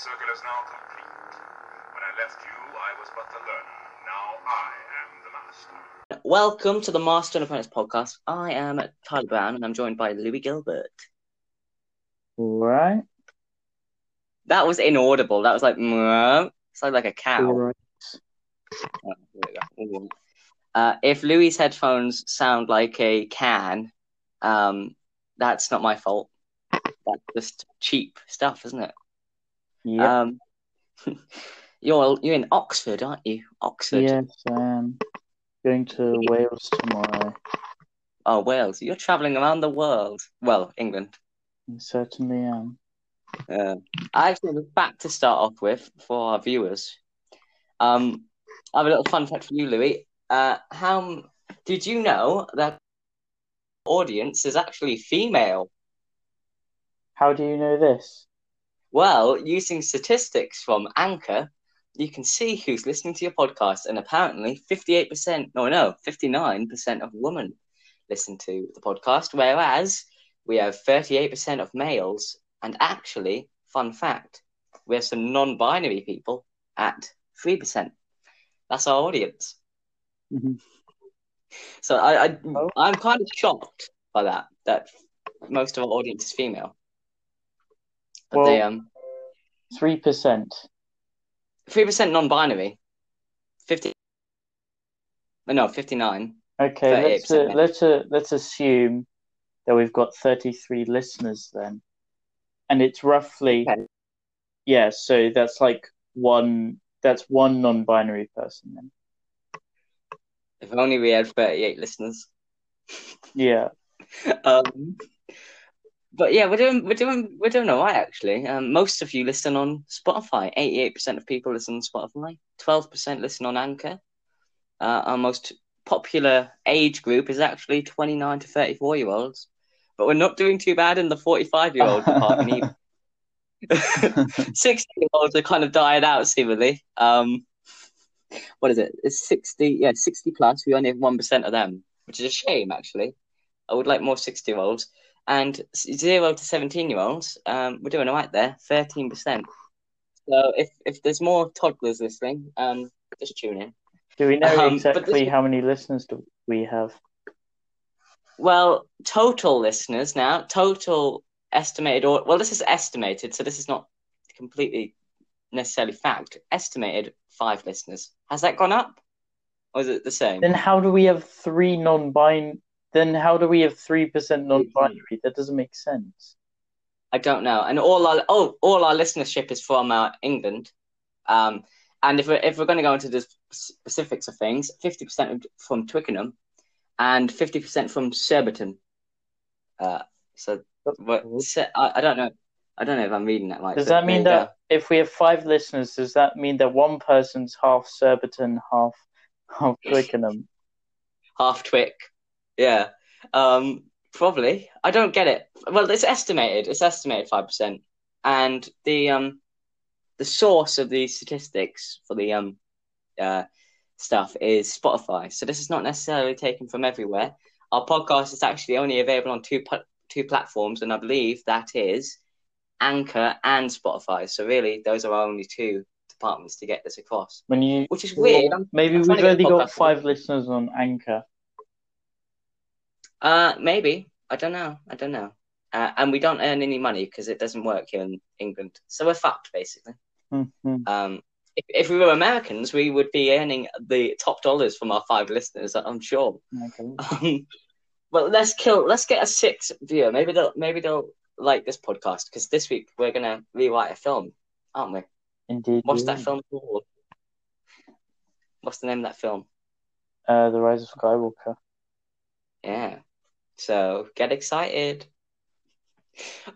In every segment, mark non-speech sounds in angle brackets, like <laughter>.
circle is now complete. When I left you, I was but the learner. Now I am the master. Welcome to the Master and Apprentice podcast. I am Tyler Brown and I'm joined by Louis Gilbert. Right. That was inaudible. That was like, "Meow." sounded like a cow. Right. Oh, there we go. Ooh. Uh, if Louis' headphones sound like a can, um, that's not my fault. That's just cheap stuff, isn't it? Yep. Um, <laughs> you're you're in Oxford, aren't you? Oxford. yes, I am going to Wales tomorrow. Oh, Wales. You're traveling around the world. Well, England. I certainly am. Uh, I actually have a fact to start off with for our viewers. Um, I have a little fun fact for you, Louis. Uh, how did you know that audience is actually female? How do you know this? Well, using statistics from Anchor, you can see who's listening to your podcast, and apparently 58%, no, no, 59% of women listen to the podcast, whereas we have 38% of males. And actually, fun fact, we have some non binary people at 3%. That's our audience. Mhm. So I, I, Oh. I'm kind of shocked by that, that most of our audience is female. Well- um, Three percent. Three percent non-binary. Fifty. No, fifty-nine. Okay, let's uh, let's uh, let's assume that we've got thirty-three listeners then, and it's roughly Okay. yeah. So that's like one. That's one non-binary person then. If only we had thirty-eight listeners. Yeah. <laughs> Um, but yeah, we're doing we're doing we're doing all right actually. Um, most of you listen on Spotify. Eighty-eight percent of people listen on Spotify. Twelve percent listen on Anchor. Uh, our most popular age group is actually twenty-nine to thirty-four year olds. But we're not doing too bad in the forty-five-year-old department <laughs> either. <laughs> 60 year olds are kind of dying out seemingly. Um, what is it? It's 60, yeah, 60 plus. We only have 1% of them, which is a shame, actually. I would like more 60 year olds. And 0 to 17 year olds, um, we're doing all right there, 13%. So if, if there's more toddlers listening, um, just tune in. Do we know Um, exactly this- how many listeners do we have? Well, total listeners now, total estimated, or well, this is estimated, so this is not completely necessarily fact. Estimated five listeners. Has that gone up, or is it the same? Then how do we have three non-bin? Then how do we have three percent non-binary? That doesn't make sense. I don't know. And all our oh, all our listenership is from uh, England. Um, and if we're if we're going to go into the specifics of things, fifty percent from Twickenham, and fifty percent from Surbiton. Uh, so I, I don't know. I don't know if I'm reading that right. Does that mean that if we have five listeners, does that mean that one person's half Surbiton, half half Twickenham? half Twick? Yeah. Um, probably. I don't get it. Well, it's estimated. It's estimated five percent, and the um, the source of these statistics for the um, uh, stuff is Spotify. So this is not necessarily taken from everywhere. Our podcast is actually only available on two two platforms, and I believe that is Anchor and Spotify. So really, those are our only two departments to get this across, When you which is weird. I'm- maybe I'm we've only got five listeners on Anchor. Uh, maybe. I don't know. I don't know. Uh, and we don't earn any money because it doesn't work here in England. So we're fucked, basically. Mhm. Um, if, if we were Americans, we would be earning the top dollars from our five listeners. I'm sure. Okay. <laughs> Um, well, let's kill. Let's get a sixth viewer. Maybe they'll. Maybe they'll like this podcast because this week we're gonna rewrite a film, aren't we? Indeed. What's that film called? What's the name of that film? Uh, the Rise of Skywalker. Yeah. So get excited.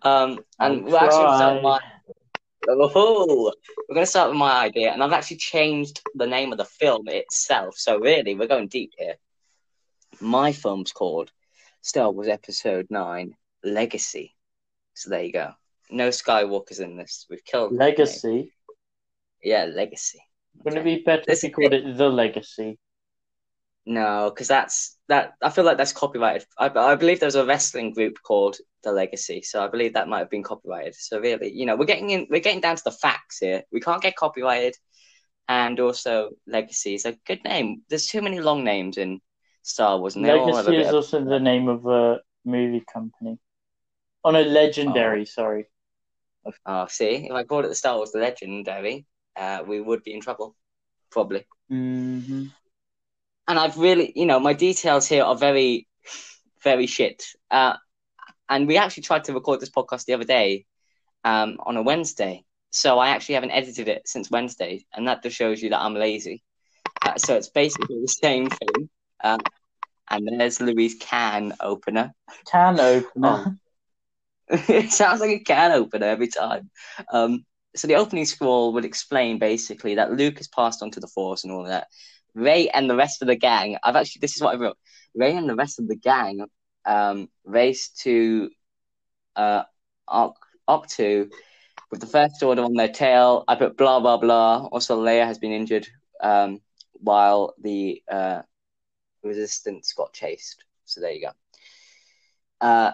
Um, and I'll we're actually gonna start with my oh, we're gonna start with my idea, and I've actually changed the name of the film itself. So really, we're going deep here. My film's called Star Wars Episode Nine: Legacy. So there you go. No Skywalkers in this. We've killed. Legacy. Yeah, Legacy. Wouldn't Okay. it be better This if you called it The Legacy? No, because that's that. I feel like that's copyrighted. I, I believe there's a wrestling group called The Legacy, so I believe that might have been copyrighted. So really, you know, we're getting in. We're getting down to the facts here. We can't get copyrighted, and also Legacy is a good name. There's too many long names in Star Wars, and they all have a Legacy is of- also the name of a movie company. Oh no, Legendary. Sorry. Oh, see, if I called it the Star Wars The Legendary, uh, we would be in trouble, probably. hmm and I've really, you know, my details here are very, very shit. Uh, and we actually tried to record this podcast the other day, um, on a Wednesday. So I actually haven't edited it since Wednesday, and that just shows you that I'm lazy. Uh, so it's basically the same thing. Uh, and there's Louis' can opener. Can opener. <laughs> it sounds like a can opener every time. Um, so the opening scroll would explain basically that Luke has passed on to the Force and all of that. Rey and the rest of the gang. I've actually this is what I wrote. Rey and the rest of the gang um, race to uh, Ahch-To with the First Order on their tail. I put blah blah blah. Also, Leia has been injured um, while the uh, Resistance got chased. So there you go. Uh,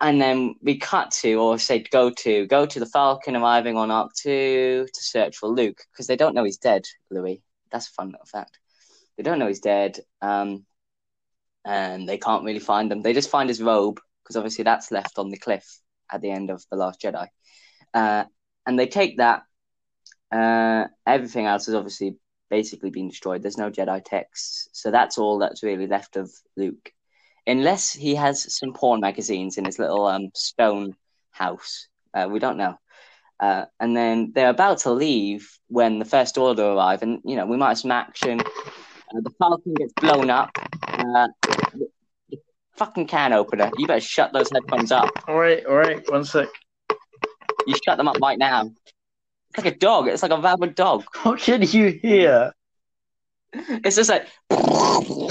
and then we cut to, or say go to, go to the Falcon arriving on Ahch-To to search for Luke because they don't know he's dead, Louis. That's a fun little fact. They don't know he's dead, um, and they can't really find him. They just find his robe because obviously that's left on the cliff at the end of The Last Jedi. Uh, and they take that. Uh, everything else has obviously basically been destroyed. There's no Jedi texts, so that's all that's really left of Luke unless he has some porn magazines in his little um, stone house. Uh, we don't know. Uh, and then they're about to leave when the First Order arrive, and you know we might have some action. Uh, the Falcon gets blown up. Uh, the, the fucking can opener. You better shut those headphones up. All right, all right. One sec. You shut them up right now. It's like a dog. It's like a rabid dog. What can you hear? It's just like. <laughs>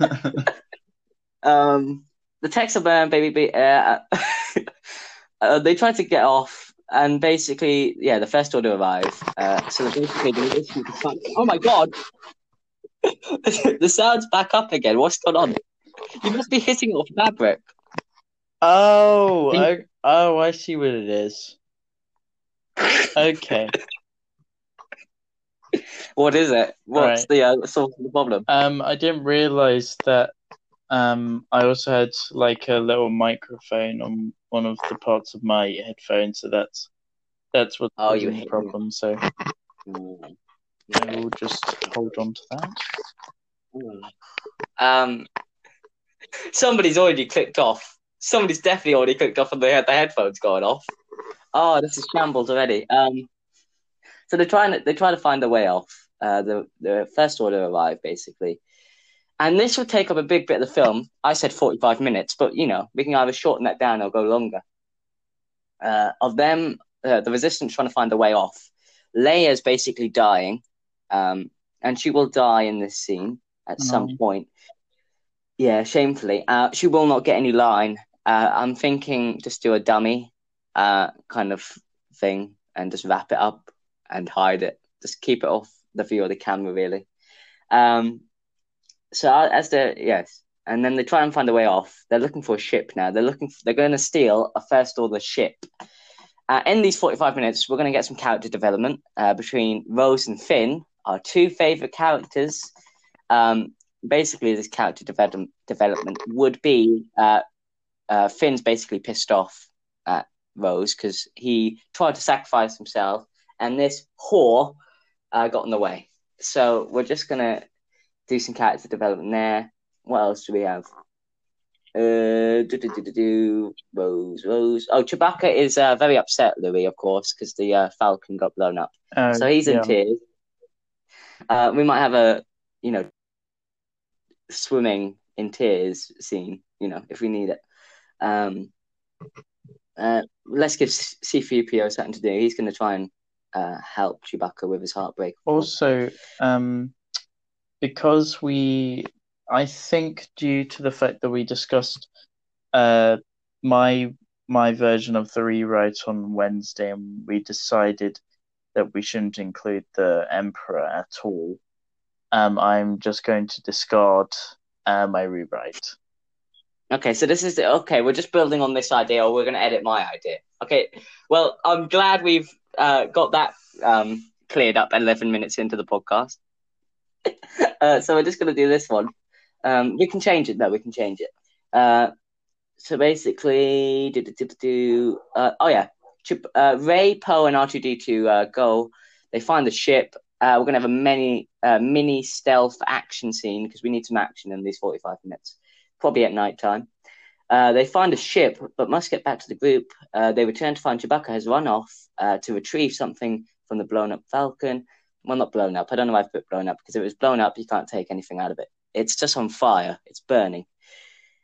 <laughs> um, the texts are burned, baby. Be- uh, <laughs> uh, they tried to get off, and basically, yeah, the first order arrive. Uh, so basically, they issued the fact- oh my god, <laughs> the sound's back up again. What's going on? You must be hitting it off fabric. Oh, I, oh, I see what it is. Okay. <laughs> What is it? What's Right. the uh, source of the problem? Um, I didn't realize that. Um, I also had like a little microphone on one of the parts of my headphones, so that's that's what Oh, you the problem. So Mm. I will just hold on to that. Um, somebody's already clicked off. Somebody's definitely already clicked off, and they had the headphones going off. Oh, this is shambles already. Um, so they're trying to they're trying to find a way off. Uh, the the first order arrived basically, and this will take up a big bit of the film. I said forty five minutes, but you know we can either shorten that down or go longer. Uh, of them, uh, the resistance trying to find a way off. Leia's basically dying, um, and she will die in this scene at some Oh. point. Yeah, shamefully. Uh, she will not get any line. Uh, I'm thinking just do a dummy uh, kind of thing and just wrap it up and hide it. Just keep it off the view of the camera, really. Um, so uh, as the yes, and then they try and find a way off. They're looking for a ship now. They're looking. For, they're going to steal a first order ship. Uh, in these 45 minutes, we're going to get some character development uh, between Rose and Finn, our two favorite characters. Um, basically, this character development development would be uh, uh, Finn's basically pissed off at Rose because he tried to sacrifice himself, and this whore uh, got in the way. So we're just gonna do some character development there. What else do we have? Uh, do, do, do, do, do. Rose, Rose. Oh, Chewbacca is uh, very upset, Louis, of course, because the uh, Falcon got blown up. Uh, So he's in yeah. tears. Uh, we might have a, you know, swimming in tears scene, you know, if we need it. Um, uh, let's give C3PO something to do. He's going to try and uh, help Chewbacca with his heartbreak. Also, um, because we, I think, due to the fact that we discussed uh, my my version of the rewrite on Wednesday, and we decided that we shouldn't include the Emperor at all. um, I'm just going to discard uh, my rewrite. Okay, so this is the, okay. We're just building on this idea, or we're going to edit my idea. Okay, well, I'm glad we've uh, got that um, cleared up 11 minutes into the podcast. <laughs> uh, so we're just going to do this one. Um, we can change it though. We can change it. Uh, so basically, do, do, do, do, uh, oh yeah, Chip, uh, Rey, Poe, and R2D2 uh, go. They find the ship. Uh, we're going to have a mini, uh, mini stealth action scene because we need some action in these 45 minutes, probably at night time. Uh, they find a ship, but must get back to the group. Uh, they return to find Chewbacca has run off uh, to retrieve something from the blown up Falcon. Well, not blown up. I don't know why I've put blown up because if it was blown up, you can't take anything out of it. It's just on fire. It's burning.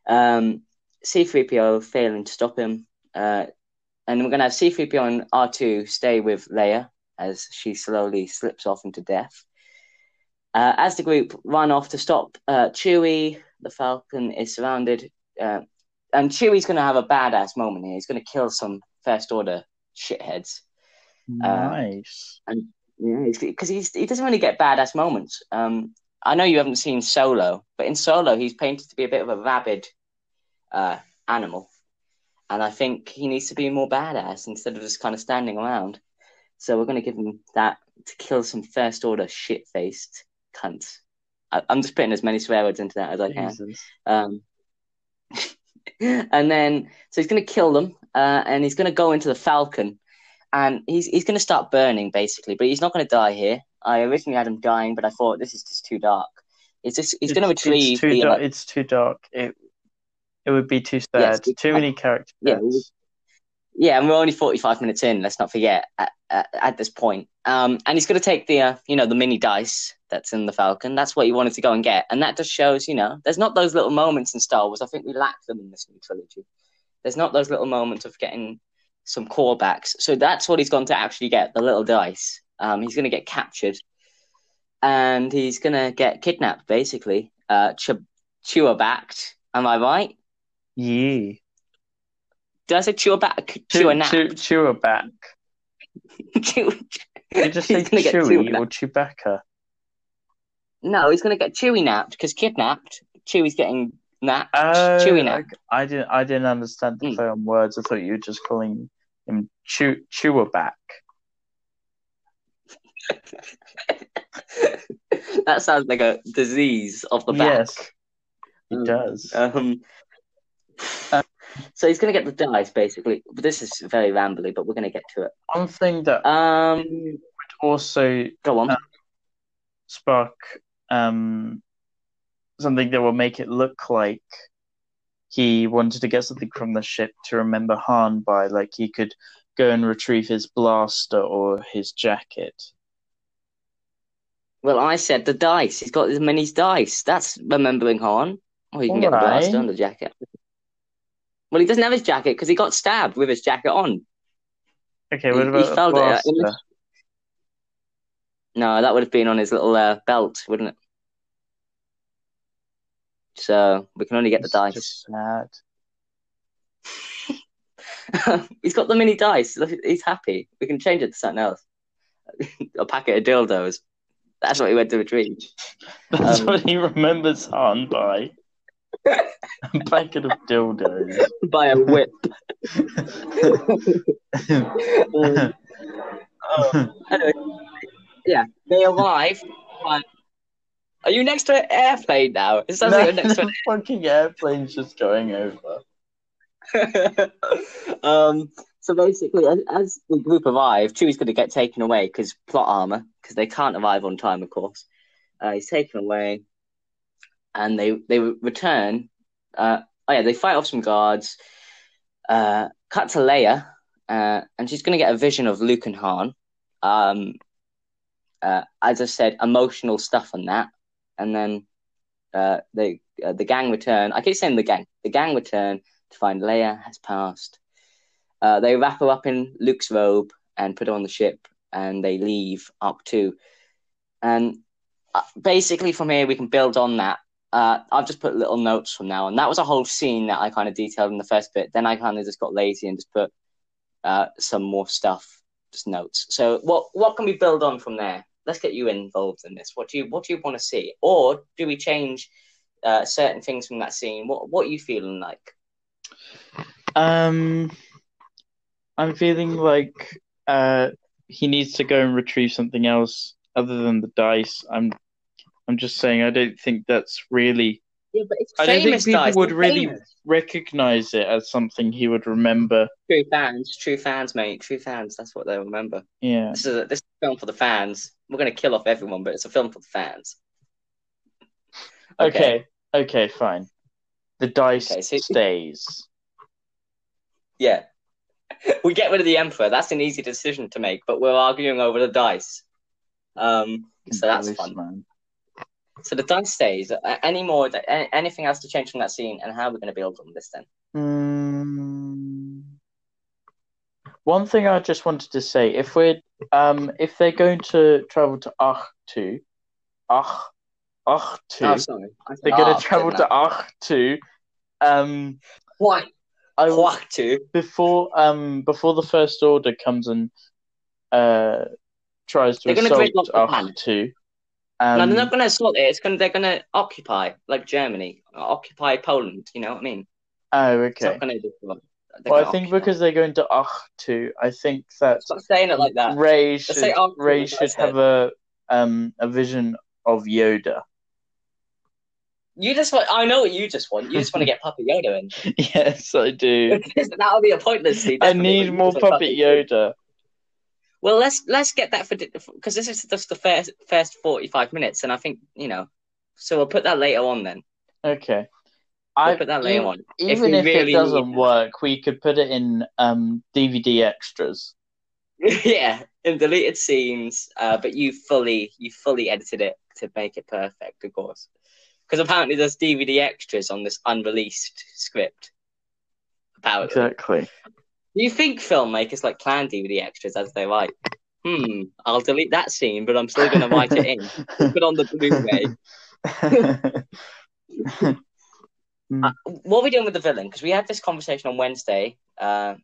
Um, C3PO failing to stop him. Uh, and we're going to have C3PO and R2 stay with Leia as she slowly slips off into death. Uh, as the group run off to stop uh, Chewie, the Falcon is surrounded. Uh, and Chewie's going to have a badass moment here. He's going to kill some First Order shitheads. Nice. And yeah, because he's, he doesn't really get badass moments. Um, I know you haven't seen Solo, but in Solo, he's painted to be a bit of a rabid uh, animal. And I think he needs to be more badass instead of just kind of standing around. So we're going to give him that to kill some first order shit faced cunts. I, am just putting as many swear words into that as I can. Um, <laughs> and then, so he's going to kill them, uh, and he's going to go into the Falcon, and he's he's going to start burning basically, but he's not going to die here. I originally had him dying, but I thought this is just too dark. It's just he's going to retrieve It's too, the, dark. uh, it's too dark. It it would be too sad. Yes, too many characters. Yeah, Yeah, and we're only 45 minutes in, let's not forget, at, at, at this point. Um, and he's going to take the, uh, you know, the mini dice that's in the Falcon. That's what he wanted to go and get. And that just shows, you know, there's not those little moments in Star Wars. I think we lack them in this new trilogy. There's not those little moments of getting some callbacks. So that's what he's going to actually get, the little dice. Um, he's going to get captured. And he's going to get kidnapped, basically. Uh, Ch- Chewer-backed. Am I right? Yeah. Did I say Chewer-back? Chew, Chewer-napped? chew, chewer back. <laughs> Chew- Did you just say Chewy or Chewbacca? No, he's going to get Chewy napped because kidnapped. Chewy's getting napped. Oh, Chewie napped. I, I didn't. I didn't understand the Mm. play on words. I thought you were just calling him chew, chewer back. <laughs> that sounds like a disease of the back. Yes, he Mm. does. Um, so he's going to get the dice basically. But this is very rambly, but we're going to get to it. One thing that Um, also go on. Uh, spark um, something that will make it look like he wanted to get something from the ship to remember Han by, like he could go and retrieve his blaster or his jacket. Well, I said the dice. He's got his many dice. That's remembering Han. Or he can get the Alright. blaster and the jacket. Well, he doesn't have his jacket because he got stabbed with his jacket on. Okay, what he about it, uh, blaster? No, that would have been on his little uh, belt, wouldn't it? So we can only get the dice. <laughs> He's got the mini dice. He's happy. We can change it to something else. <laughs> a packet of dildos. That's what he went to retrieve. <laughs> That's Um, what he remembers Han by. a packet of dildos. By a whip. Um, anyway, yeah, they arrive. But... Are you next to an airplane now? It sounds like you're next to <laughs> the fucking airplane's just going over. <laughs> um, so basically, as, as the group arrive, Chewie's going to get taken away because plot armor, because they can't arrive on time, of course. Uh, he's taken away, and they they return. Uh, oh yeah, they fight off some guards. Uh, cut to Leia, uh, and she's going to get a vision of Luke and Han. Um, uh, as I said, emotional stuff on that, and then uh, they uh, the gang return. I keep saying the gang. The gang return to find Leia has passed. Uh, they wrap her up in Luke's robe and put her on the ship, and they leave up too. And uh, basically, from here we can build on that. Uh, I've just put little notes from now, and that was a whole scene that I kind of detailed in the first bit. Then I kind of just got lazy and just put uh, some more stuff, just notes. So, what what can we build on from there? Let's get you involved in this. What do you what do you want to see, or do we change uh, certain things from that scene? What what are you feeling like? Um, I'm feeling like uh, he needs to go and retrieve something else other than the dice. I'm, I'm just saying I don't think that's really. Yeah, but it's I don't think famous, people guys. would It's really famous. recognize it as something he would remember. True fans, true fans, mate. True fans. That's what they remember. Yeah. This is a, this is a film for the fans. We're gonna kill off everyone, but it's a film for the fans. Okay. Okay. Fine. The dice Okay, so- stays. Yeah. <laughs> we get rid of the Emperor. That's an easy decision to make, but we're arguing over the dice. Um, so that's fun. man. So the dice stays. Any more? Anything else to change from that scene, and how are we going to build on this then? Mm. One thing I just wanted to say, if we're um if they're going to travel to Ahch-To, Ach Ahch-To, Oh, sorry. They're going to travel to Ahch-To. Um, What? I to? before um before the First Order comes and uh tries to They're assault gridlock the planet. Ahch-To. no, Um, they're not going to assault it. It's going. They're going to occupy, like Germany, occupy Poland. You know what I mean? oh, It's okay. not going to destroy. They're Well, I think because they're going to Ach Ahch-To, I think that Stop saying it like that. Rey should say Rey that's what I should have a um a vision of Yoda. You just want. I know what you just want. You just want to get Puppet Yoda in. <laughs> Yes, I do. That'll be a pointless scene. I need more Puppet Yoda. Well, let's let's get that for because this is just the first first forty five minutes, and I think you know. So we'll put that later on then. Okay. We'll I put that later e- on. Even we if really it doesn't work, we could put it in um DVD extras. <laughs> yeah, in deleted scenes, uh, but you fully you fully edited it to make it perfect, of course. Because apparently there's DVD extras on this unreleased script. Apparently. Exactly. Do you think filmmakers like plan DVD extras as they write? Hmm, I'll delete that scene, but I'm still going to write it in. <laughs> Put on the Blu-ray. <laughs> Uh, what are we doing with the villain? Because we had this conversation on Wednesday uh,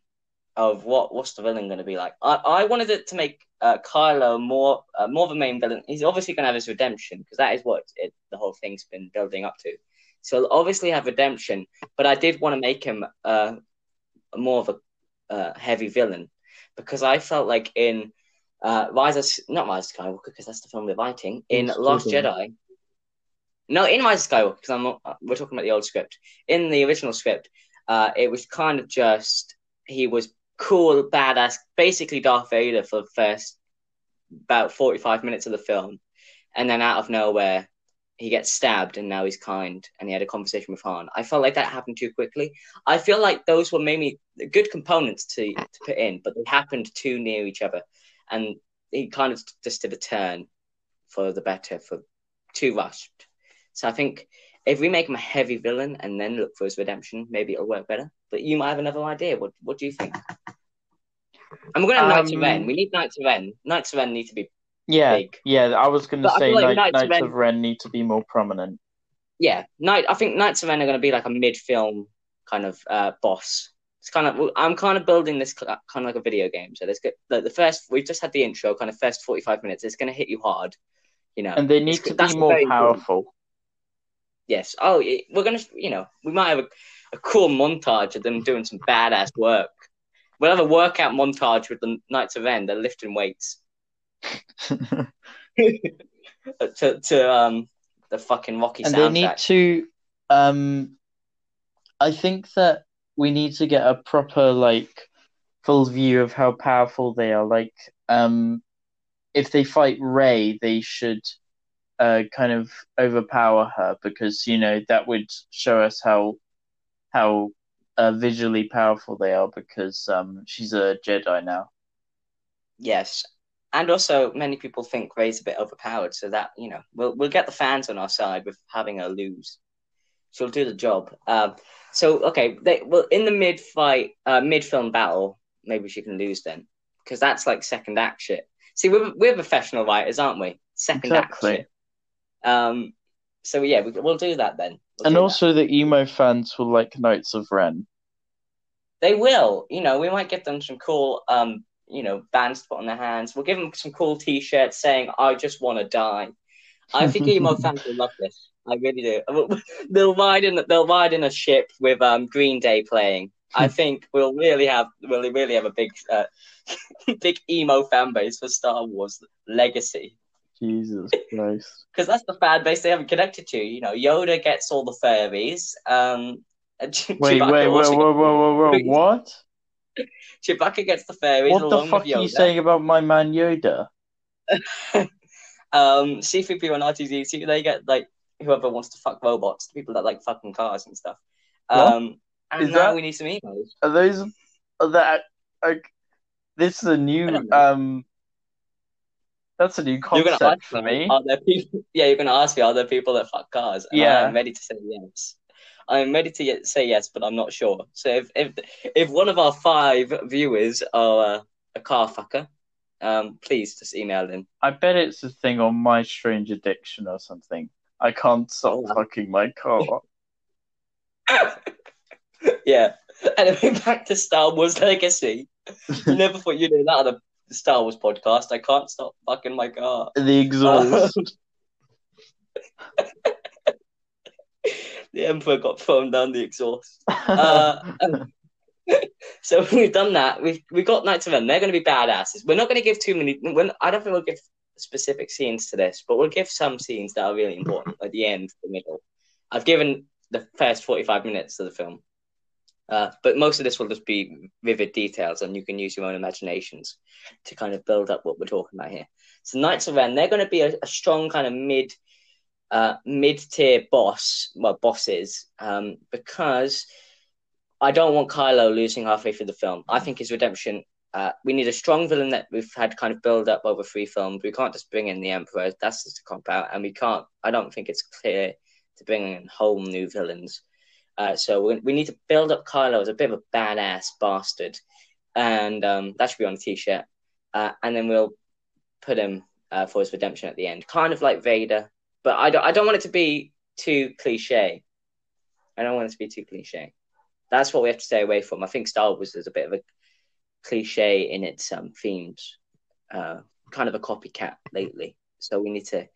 of what what's the villain going to be like. I, I wanted it to make uh, Kylo more uh, more of a main villain. He's obviously going to have his redemption because that is what it, the whole thing's been building up to. So he'll obviously have redemption, but I did want to make him uh, more of a uh, heavy villain because I felt like in uh, Rise of not Rise of Skywalker because that's the film we're writing in Last Jedi. No, in Rise of Skywalker because I'm not, uh, we're talking about the old script. In the original script, uh, it was kind of just he was cool, badass, basically Darth Vader for the first about forty five minutes of the film, and then out of nowhere he gets stabbed and now he's kind and he had a conversation with Han. I felt like that happened too quickly. I feel like those were maybe good components to to put in, but they happened too near each other, and he kind of just did a turn for the better for too rushed. So I think if we make him a heavy villain and then look for his redemption, maybe it'll work better. But you might have another idea. What What do you think? And we're going to have Knights of Um, Ren. We need Knights of Ren. Knights of Ren need to be yeah, big. yeah. I was going to say like Knight- Knights of Ren- Ren need to be more prominent. yeah. Knight. I think Knights of Ren are going to be like a mid-film kind of uh, boss. It's kind of I'm kind of building this kind of like a video game. So there's good. Like the first we've just had the intro, kind of first 45 minutes. It's going to hit you hard. You know. And they need It's- to be more powerful. important. Powerful. Yes. Oh, yeah, we're gonna, you know, we might have a, a cool montage of them doing some badass work. We'll have a workout montage with the Knights of Ren. They're lifting weights <laughs> to to um the fucking Rocky and soundtrack. they need to um i think that we need to get a proper like full view of how powerful they are like um if they fight Rey they should uh kind of overpower her because you know that would show us how how uh, visually powerful they are because um she's a jedi now Yes. And also, many people think Rey's a bit overpowered, so that you know, we'll we'll get the fans on our side with having her lose. She'll do the job. Um, so okay, they, well, in the mid fight, uh, mid film battle, maybe she can lose then, because that's like second act shit. See, we're we're professional writers, aren't we? Second Exactly. act shit. Um, so yeah, we, we'll do that then. We'll and do that. also the emo fans will like knights of ren They will. You know, we might give them some cool um you know, bands to put on their hands. We'll give them some cool T-shirts saying "I just want to die." I think emo <laughs> fans will love this. I really do. <laughs> They'll ride in. They'll ride in a ship with um, Green Day playing. I <laughs> think we'll really have we'll really have a big uh, big emo fan base for Star Wars Legacy Jesus Christ. <laughs> because that's the fan base they haven't connected to. You know, Yoda gets all the furries. Um, <laughs> Wait, Chewbacca wait, wait, whoa, whoa, whoa, whoa, <laughs> what? Chewbacca gets the fairies. What the fuck are you saying about my man Yoda? um, C3PO and R2D2, they get like whoever wants to fuck robots, the people that like fucking cars and stuff. What? Um, and Is now that- we need some emails. Are those are that like this is a new um that's a new You're gonna concept ask for me. Are there people? Yeah, you're gonna ask me. Are there people that fuck cars? And Yeah. I'm ready to say yes. I'm ready to say yes, but I'm not sure. So if if if one of our five viewers are uh, a car fucker, um, please just email in. I bet it's a thing on my strange addiction or something. I can't stop Oh, fucking my car. <laughs> <laughs> yeah. Anyway, back to Star Wars Legacy. You <laughs> never thought you'd do that on a Star Wars podcast. I can't stop fucking my car. the exhaust. <laughs> The Emperor got thrown down the exhaust. Uh, <laughs> so we've done that. We've we got Knights of Ren. They're going to be badasses. We're not going to give too many. I don't think we'll give specific scenes to this, but we'll give some scenes that are really important at the end, the middle. I've given the first forty-five minutes of the film, uh, but most of this will just be vivid details, and you can use your own imaginations to kind of build up what we're talking about here. So Knights of Ren, they're going to be a, a strong kind of mid uh, mid-tier boss, well, bosses, um, because I don't want Kylo losing halfway through the film. I think his redemption. Uh, we need a strong villain that we've had kind of build up over three films. We can't just bring in the Emperor. That's just a cop out, and we can't. I don't think it's clear to bring in whole new villains. Uh, so we, need to build up Kylo as a bit of a badass bastard, and um, that should be on a t-shirt. Uh, and then we'll put him uh, for his redemption at the end, kind of like Vader, but I don't, I don't want it to be too cliche. I don't want it to be too cliche. That's what we have to stay away from. I think Star Wars is a bit of a cliche in its um, themes, uh, kind of a copycat lately. So we need to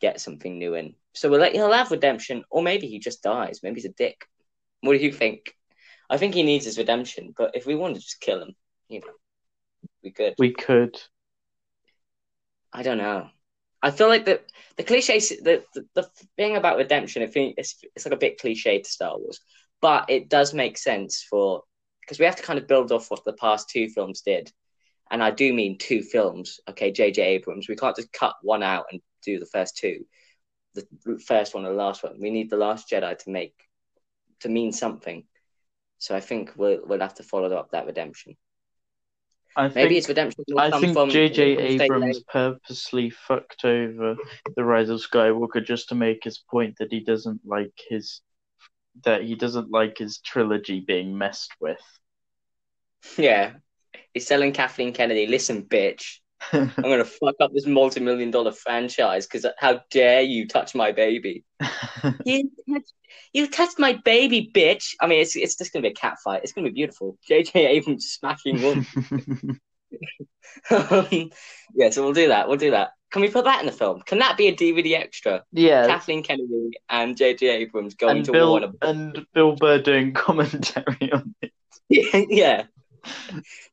get something new in. So we'll let he'll have redemption, or maybe he just dies. Maybe he's a dick. What do you think? I think he needs his redemption, but if we want to just kill him, you know, we could. we could. I don't know. I feel like the the cliche, the, the the thing about redemption, I think it's it's like a bit cliche to Star Wars, but it does make sense for because we have to kind of build off what the past two films did, and I do mean two films. Okay, J.J. Abrams, we can't just cut one out and do the first two, the first one and the last one. We need the Last Jedi to make to mean something. So I think we'll we'll have to follow up that redemption. I Maybe think it's redemption. will I come think J.J. Abrams purposely fucked over the Rise of Skywalker just to make his point that he doesn't like his that he doesn't like his trilogy being messed with. Yeah. He's telling Kathleen Kennedy, listen, bitch, <laughs> I'm going to fuck up this multi million dollar franchise because how dare you touch my baby? <laughs> You, touch- you touched my baby, bitch. I mean, it's, it's just going to be a cat fight. It's going to be beautiful. J.J. Abrams smacking women. <laughs> um, yeah, so we'll do that. We'll do that. Can we put that in the film? Can that be a DVD extra? yeah, Kathleen Kennedy and J.J. Abrams going and to Bill war a and Bill Burr doing commentary on it. yeah.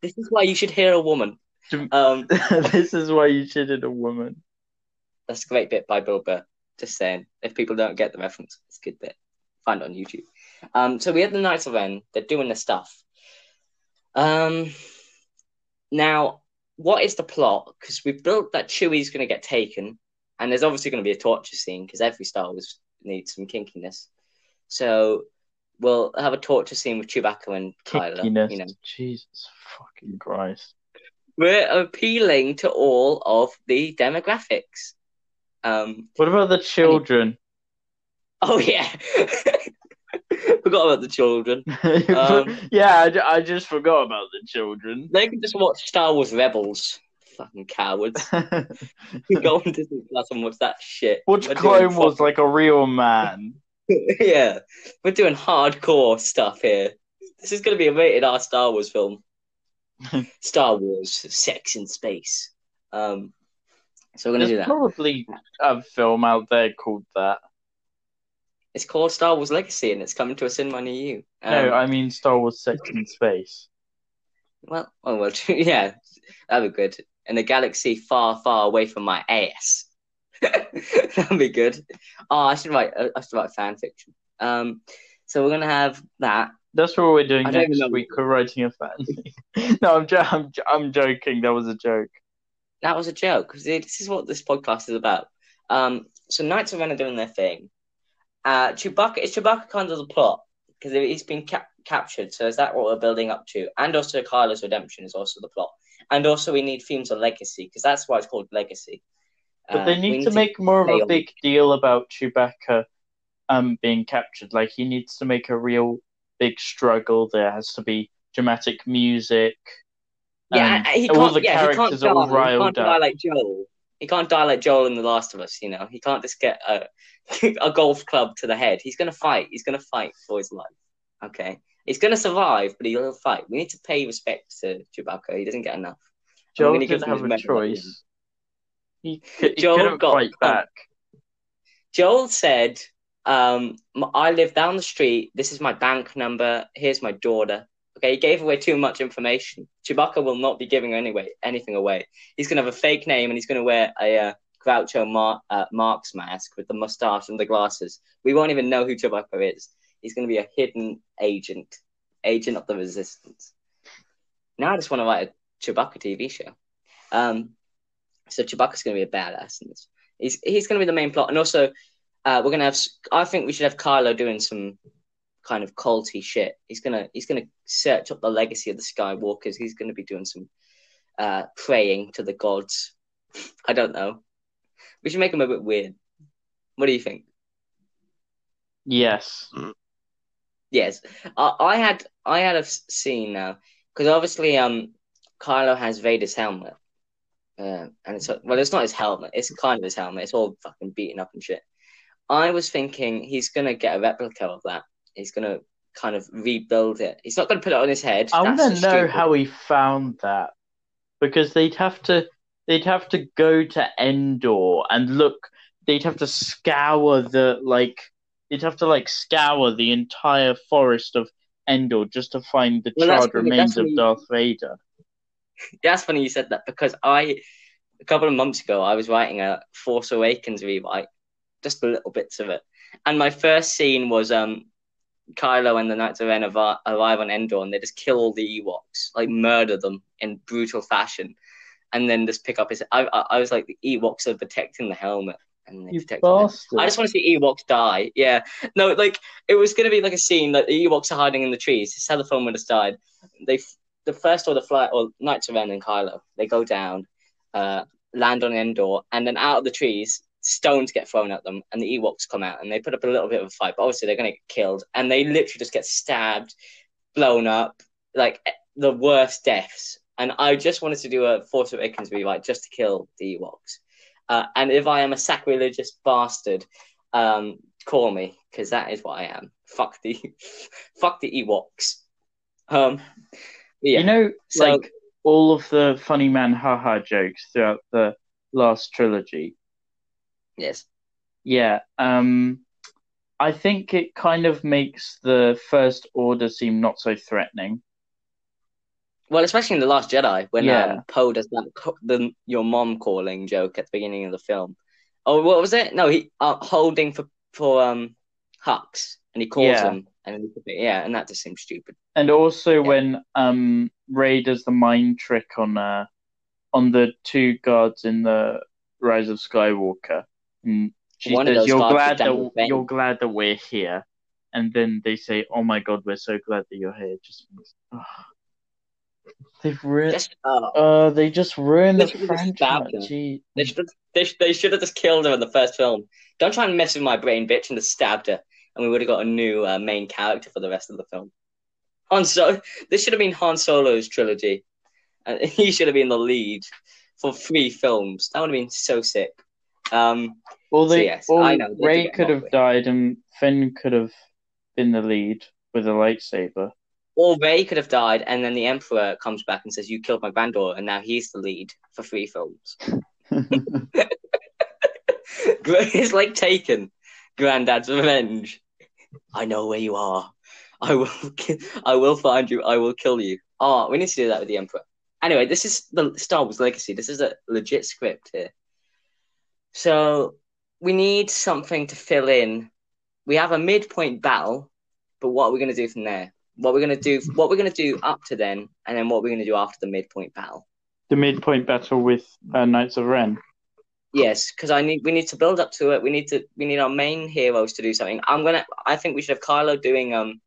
This is why you should hear a woman. Um, <laughs> this is why you cheated a woman. that's a great bit by Bill Burr. Just saying, if people don't get the reference, it's a good bit. Find it on YouTube. Um, so we have the Knights of Ren. They're doing the stuff. Um, now, what is the plot? Because we've built that Chewie's going to get taken, and there's obviously going to be a torture scene because every Star Wars needs some kinkiness. So we'll have a torture scene with Chewbacca and Kylo. Kickiness. You know, Jesus fucking Christ. We're appealing to all of the demographics. Um, What about the children? oh yeah, <laughs> forgot about the children. <laughs> Um, yeah, I, I just forgot about the children. They can just watch Star Wars Rebels. Fucking cowards. <laughs> Go on Disney Plus and watch that shit. Watch We're Clone Wars like a real man. yeah, we're doing hardcore stuff here. This is going to be a rated R Star Wars film. <laughs> Star Wars, sex in space. Um, so we're gonna do There's that. probably a film out there called that. It's called Star Wars Legacy, and it's coming to a cinema near you. no, Um, I mean Star Wars Sex in Space. Well, oh well, <laughs> yeah, that'd be good. In a galaxy far, far away from my ass. <laughs> that'd be good. Oh, I should write. I should write fan fiction. Um, so we're gonna have that. That's what we're doing next week. We're writing a fan. <laughs> no, I'm, jo- I'm jo- I'm joking. That was a joke. That was a joke because this is what this podcast is about. Um, so Knights of Ren are doing their thing. Uh, Chewbacca is Chewbacca kind of the plot because he's been cap- captured. So is that what we're building up to? And also Kylo's redemption is also the plot. And also we need themes of legacy because that's why it's called legacy. But Uh, they we need to make more of a on- big deal about Chewbacca um being captured. Like he needs to make a real big struggle. There has to be dramatic music. Yeah, he all can't. the yeah, he can't characters die. are all he can't die like Joel. He can't die like Joel in The Last of Us. You know, he can't just get a <laughs> a golf club to the head. He's gonna fight. He's gonna fight for his life. Okay, he's gonna survive, but he'll fight. We need to pay respect to Chewbacca. He doesn't get enough. Joel didn't have a medal at the end. choice. He, could, he Joel got fight back. Joel said, um, "I live down the street. This is my bank number. Here's my daughter." Okay, he gave away too much information. Chewbacca will not be giving anyway anything away. He's gonna have a fake name and he's gonna wear a uh, Groucho Mar- uh, Marx mask with the mustache and the glasses. We won't even know who Chewbacca is. He's gonna be a hidden agent, agent of the Resistance. Now I just want to write a Chewbacca TV show. Um, so Chewbacca's gonna be a badass in this. He's he's gonna be the main plot, and also uh, we're gonna have. I think we should have Kylo doing some kind of culty shit. He's gonna he's gonna search up the legacy of the Skywalkers. He's gonna be doing some uh, praying to the gods. I don't know. We should make him a bit weird. What do you think? Yes. Yes, I, I had I had a s- scene now because obviously um Kylo has Vader's helmet, uh, and it's well it's not his helmet. It's kind of his helmet. It's all fucking beaten up and shit. I was thinking he's gonna get a replica of that. He's gonna kind of rebuild it. He's not gonna put it on his head. I want to know stupid. how he found that because they'd have to they'd have to go to Endor and look. They'd have to scour the like. They'd have to like scour the entire forest of Endor just to find the Well, charred remains of. Darth Vader. That's funny you said that because I, a couple of months ago, I was writing a Force Awakens rewrite, just the little bits of it, and my first scene was um, Kylo and the Knights of Ren arri- arrive on Endor and they just kill all the Ewoks, like murder them in brutal fashion, and then just pick up his. I I, I was like the Ewoks are protecting the helmet. And they You protect the bastard! I just want to see Ewoks die. Yeah, no, like it was gonna be like a scene that the Ewoks are hiding in the trees. It's how the film would have died. They, the first order flight or Knights of Ren and Kylo, they go down, uh, land on Endor, and then out of the trees, stones get thrown at them, and the Ewoks come out, and they put up a little bit of a fight. But obviously, they're gonna get killed, and they literally just get stabbed, blown up, like eh, the worst deaths. And I just wanted to do a Force Awakens rewrite just to kill the Ewoks. Uh, and if I am a sacrilegious bastard, um, call me because that is what I am. Fuck the, <laughs> fuck the Ewoks. Um, yeah. You know, So- like all of the funny man haha jokes throughout the last trilogy. Yes. Yeah, um, I think it kind of makes the First Order seem not so threatening. Well, especially in the Last Jedi when Yeah. um, Poe does that co- the your mom calling joke at the beginning of the film. Oh, what was it? No, he uh, holding for for um Hux, and he calls Yeah. him, and yeah, and that just seems stupid. And also Yeah. when um Rey does the mind trick on uh on the two guards in the Rise of Skywalker, and she One says, "You're glad that you're glad that we're here," and then they say, "Oh my God, we're so glad that you're here." Just means, ugh. they've ruined. Just uh, Uh, they just ruined They the should've just stabbed franchise. They should they, sh- they should have just killed her in the first film. Don't try and mess with my brain, bitch, and just stabbed her, and we would have got a new uh, main character for the rest of the film. Han Solo. This should have been Han Solo's trilogy, and <laughs> he should have been the lead for three films. That would have been so sick. Um, Well, So yes, well, I know, Rey could have died and Finn could have been the lead with a lightsaber. or Rey could have died, and then the Emperor comes back and says, "You killed my granddaughter," and now he's the lead for three films. <laughs> <laughs> it's like Taken, Granddad's Revenge. I know where you are. I will. ki- I will find you. I will kill you. Oh, we need to do that with the Emperor. Anyway, this is the Star Wars Legacy. This is a legit script here. So we need something to fill in. We have a midpoint battle, but what are we going to do from there? What we're going to do? What we're going to do up to then, and then what we're going to do after the midpoint battle? the midpoint battle with uh, Knights of Ren. Yes, because I need we need to build up to it. We need to we need our main heroes to do something. I'm gonna I think we should have Kylo doing um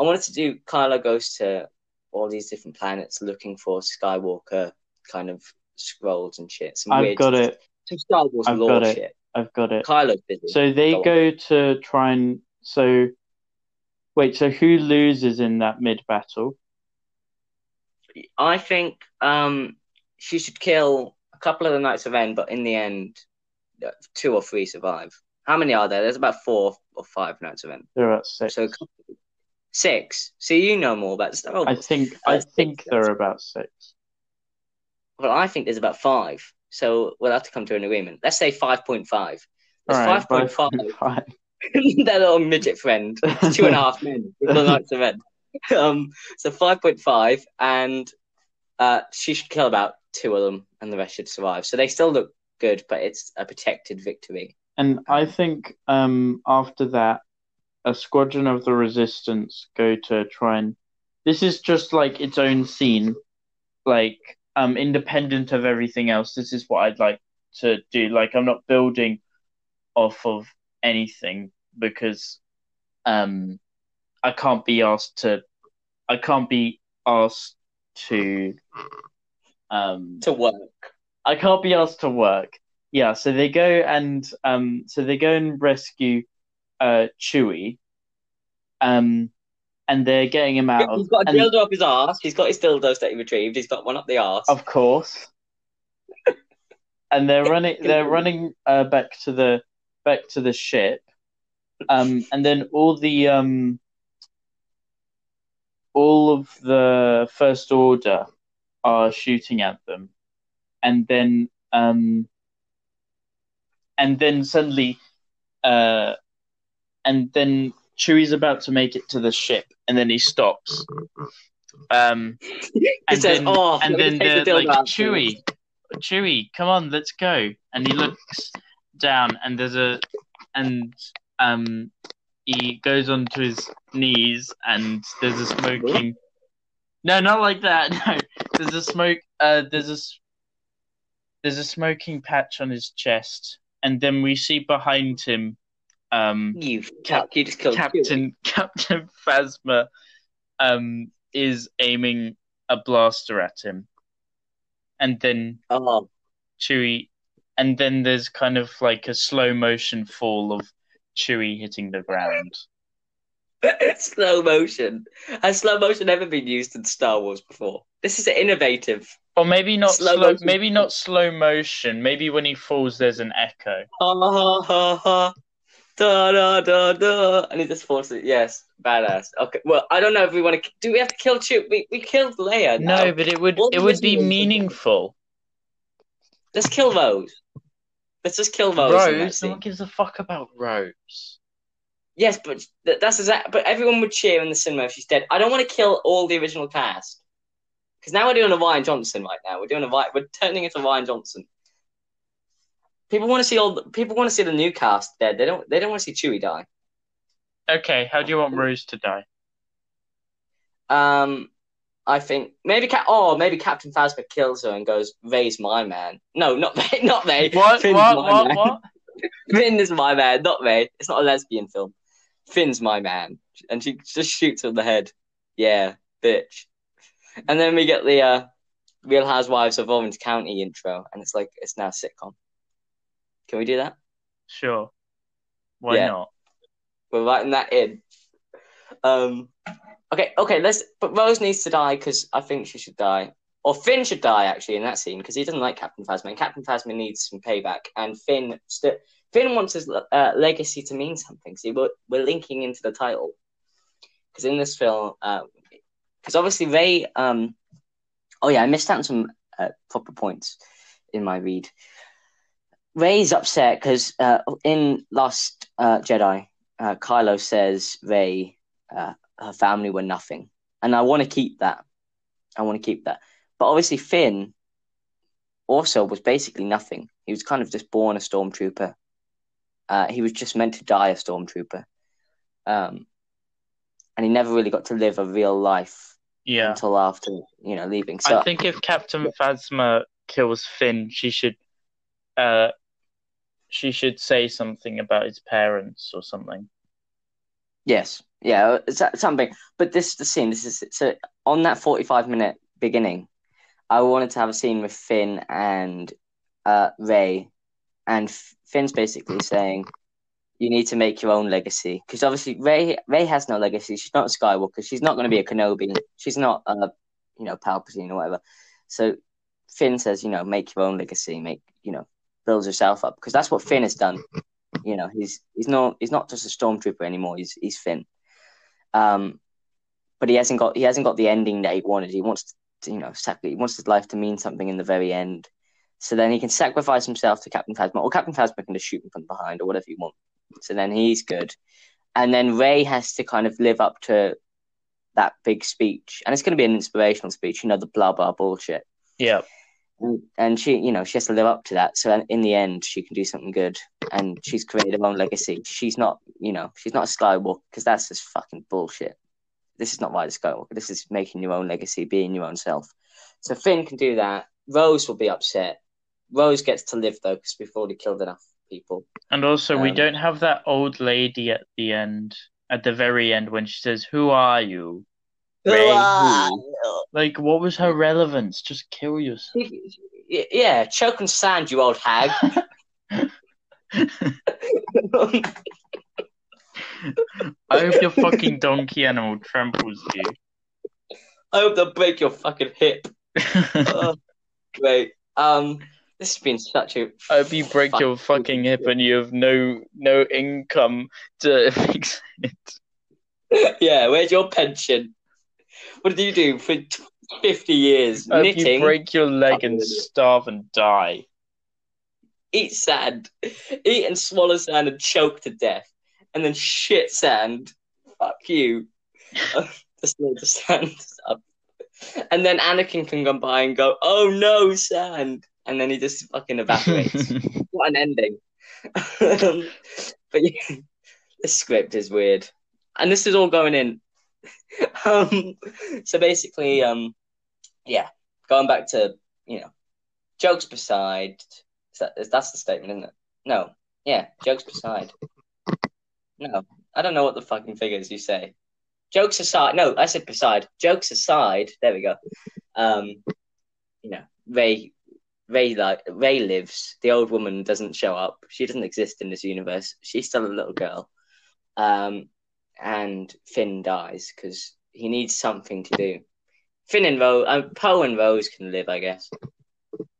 I wanted to do Kylo goes to all these different planets looking for Skywalker kind of scrolls and shit. Some I've weird, got it. Some Star Wars I've lore got it. shit. I've got it. Kylo's busy. So they Go go to try and so wait. So who loses in that mid battle? I think um she should kill a couple of the Knights of Ren, but in the end, two or three survive. How many are there? There's about four or five Knights of Ren. They're six. So six. So you know more about Star Wars. I think I think there are about six. Well, I think there's about five. So we'll have to come to an agreement. Let's say five point five. All There's right, five point five. <laughs> 5.5. Their little midget friend. It's two and a half men. with the Knights of Ren. Um, so five point five, and uh, she should kill about two of them, and the rest should survive. So they still look good, but it's a protected victory. And I think um, after that, a squadron of the resistance go to try and. This is just like its own scene, like um, independent of everything else. This is what I'd like to do. Like I'm not building off of anything because um, I can't be asked to. I can't be asked to. Um, To work. I can't be asked to work. Yeah, so they go and um, so they go and rescue uh Chewie, um, and they're getting him out He's got a dildo up his arse. He's got his dildos that he retrieved. He's got one up the arse. of course, <laughs> and they're running. <laughs> They're running uh, back to the back to the ship, um, and then all the um, all of the First Order are shooting at them, and then um, and then suddenly, uh, and then Chewie's about to make it to the ship, and then he stops. Um, <laughs> he and says, then, "Oh, and then the like, out." Chewie, Chewie, come on, let's go. And he looks down, and there's a, and um, he goes onto his knees, and there's a smoking. No, not like that. <laughs> No, there's a smoke. Uh, there's a, there's a smoking patch on his chest, and then we see behind him, um, You Cap- You just killed. Captain Captain Phasma, um, is aiming a blaster at him, and then Oh, Chewie, and then there's kind of like a slow motion fall of Chewie hitting the ground. <laughs> slow motion. Has slow motion ever been used in Star Wars before? This is innovative. Or maybe not Slow slow, maybe not slow motion. Maybe when he falls, there's an echo. Ha ha ha ha. Da da da da. And he just falls. to- Yes, badass. Okay. Well, I don't know if we want to. Do we have to kill Chewie? We we killed Leia. now. No, but it would All it would be meaningful. Let's kill Rose. Let's just kill Rose. Rose, no one gives a fuck about Rose. Yes, but that's exact. But everyone would cheer in the cinema if she's dead. I don't want to kill all the original cast because now we're doing a Rian Johnson right now. We're doing a Rian, we're turning into Rian Johnson. People want to see all. The, people want to see the new cast dead. They don't. They don't want to see Chewie die. Okay, how do you want Rose to die? Um, I think maybe Cap. Oh, maybe Captain Phasma kills her and goes, "Rey's my man." No, not <laughs> Rey. Not Rey. What? Finn's what? my What? man. What? <laughs> Finn is my man, not Rey. It's not a lesbian film. Finn's my man, and she just shoots her in the head. Yeah, bitch. And then we get the uh, Real Housewives of Orange County intro, and it's like it's now a sitcom. Can we do that? Sure. Why Yeah. not? We're writing that in. Um, okay, okay. Let's. But Rose needs to die because I think she should die, or Finn should die actually in that scene because he doesn't like Captain Phasma, and Captain Phasma needs some payback. And Finn, st- Finn wants his uh, legacy to mean something. See, we're we're linking into the title because in this film, uh, because obviously they. Um, oh yeah, I missed out on some uh, proper points in my read. Rey's upset because uh, in Last uh, Jedi, uh, Kylo says Rey, uh, her family were nothing, and I want to keep that. I want to keep that. But obviously Finn also was basically nothing. He was kind of just born a stormtrooper. Uh, he was just meant to die a stormtrooper, um, and he never really got to live a real life Yeah. until after you know leaving. So I think if Captain Phasma kills Finn, she should, uh, she should say something about his parents or something. Yes, yeah, that- something. But this is the scene. This is so on that forty-five minute beginning. I wanted to have a scene with Finn and uh, Rey, and Finn's basically saying, "You need to make your own legacy." Because obviously Rey Rey has no legacy. She's not a Skywalker. She's not going to be a Kenobi. She's not a you know Palpatine or whatever. So Finn says, you know, make your own legacy. Make you know, build herself up because that's what Finn has done. You know, he's he's not he's not just a stormtrooper anymore. He's he's Finn. Um, but he hasn't got he hasn't got the ending that he wanted. He wants to, you know, he wants his life to mean something in the very end. So then he can sacrifice himself to Captain Phasma, or Captain Phasma can just shoot him from behind, or whatever you want. So then he's good, and then Rey has to kind of live up to that big speech, and it's going to be an inspirational speech. You know, the blah blah bullshit Yeah. And, and she you know she has to live up to that. So in the end she can do something good and she's created her own legacy. She's not you know she's not a skywalker because that's just fucking bullshit. This is not why the skywalker. This is making your own legacy being your own self. So finn can do that. Rose will be upset. Rose gets to live though because we've already killed enough people. And also, we Um, don't have that old lady at the end, at the very end, when she says, "Who are you?" Rey, who? Like, what was her relevance? Just kill yourself. yeah choke and sand you old hag <laughs> I hope your fucking donkey animal tramples you. i hope they'll break your fucking hip <laughs> oh, great um this has been such a I hope you break your fucking hip and you have no no income to <laughs> fix it. yeah, where's your pension? What did you do for 50 years? I hope you Knitting, break your leg and starve and die. eat sand, eat and swallow sand and choke to death, and then shit sand. Fuck you. <laughs> <laughs> Just need the sand up. And then Anakin can come by and go, oh no, sand. And then he just fucking evaporates. <laughs> what an ending. um, but yeah, this script is weird. And this is all going in. <laughs> um, so basically, um, yeah, going back to, you know, jokes beside. Is that, is, that's the statement, isn't it? No. Yeah, jokes beside. No, I don't know what the fucking figures you say. Jokes aside. No, I said beside. Jokes aside. There we go. Um, you know, Rey Rey like Rey lives. The old woman doesn't show up. She doesn't exist in this universe. She's still a little girl. Um, and Finn dies because he needs something to do. Finn and Rose, um, Poe and Rose can live, I guess.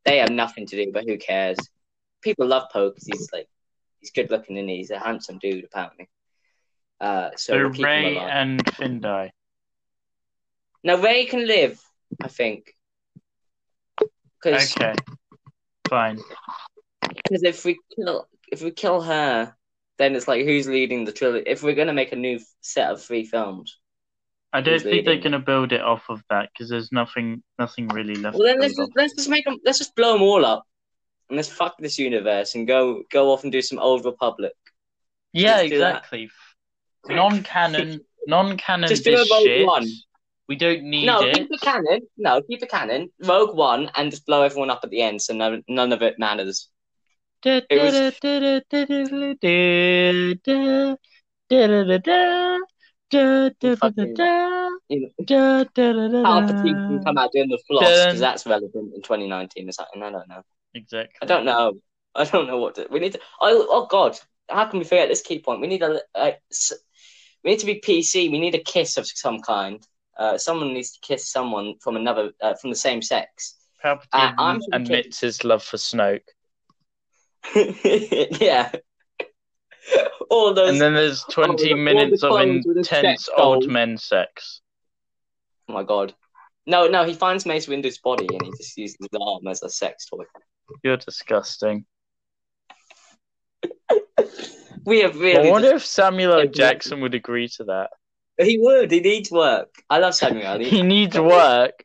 They have nothing to do, but who cares? People love Poe because he's like he's good looking and he's a handsome dude apparently. Uh, so So we'll Rey and Finn die. Now Rey can live, I think. Because Okay, fine. Because if we kill if we kill her, then it's like who's leading the trilogy? If we're gonna make a new set of three films, I don't think they're gonna build it off of that because there's nothing, nothing really left. well then let's just, let's just make them. Let's just blow them all up, and let's fuck this universe and go go off and do some old Republic. Yeah, Let's exactly. Non-canon, <laughs> non-canon. Just do a Rogue shit. One. We don't need No, it. keep the canon. No, keep the canon. Rogue One, and just blow everyone up at the end, so no, none of it matters. It Fucking- You know, Palpatine can come out doing the floss because that's relevant in 2019 or something. I don't know. Exactly. I don't know. I don't know what to. We need to. Oh, oh God! How can we forget this key point? We need a. a s- we need to be PC. We need a kiss of some kind. Uh, someone needs to kiss someone from another uh, from the same sex. Palpatine Uh, I'm thinking- admits his love for Snoke, <laughs> yeah. All those. and then there's all the- 20 all the minutes of clones with a intense old men sex. Oh my god. No, no, he finds Mace Windu's body and he just uses his arm as a sex toy. You're disgusting. <laughs> We have really. I wonder if Samuel L. Jackson would agree to that. He would. He needs work. I love Samuel. <laughs> He He... needs work.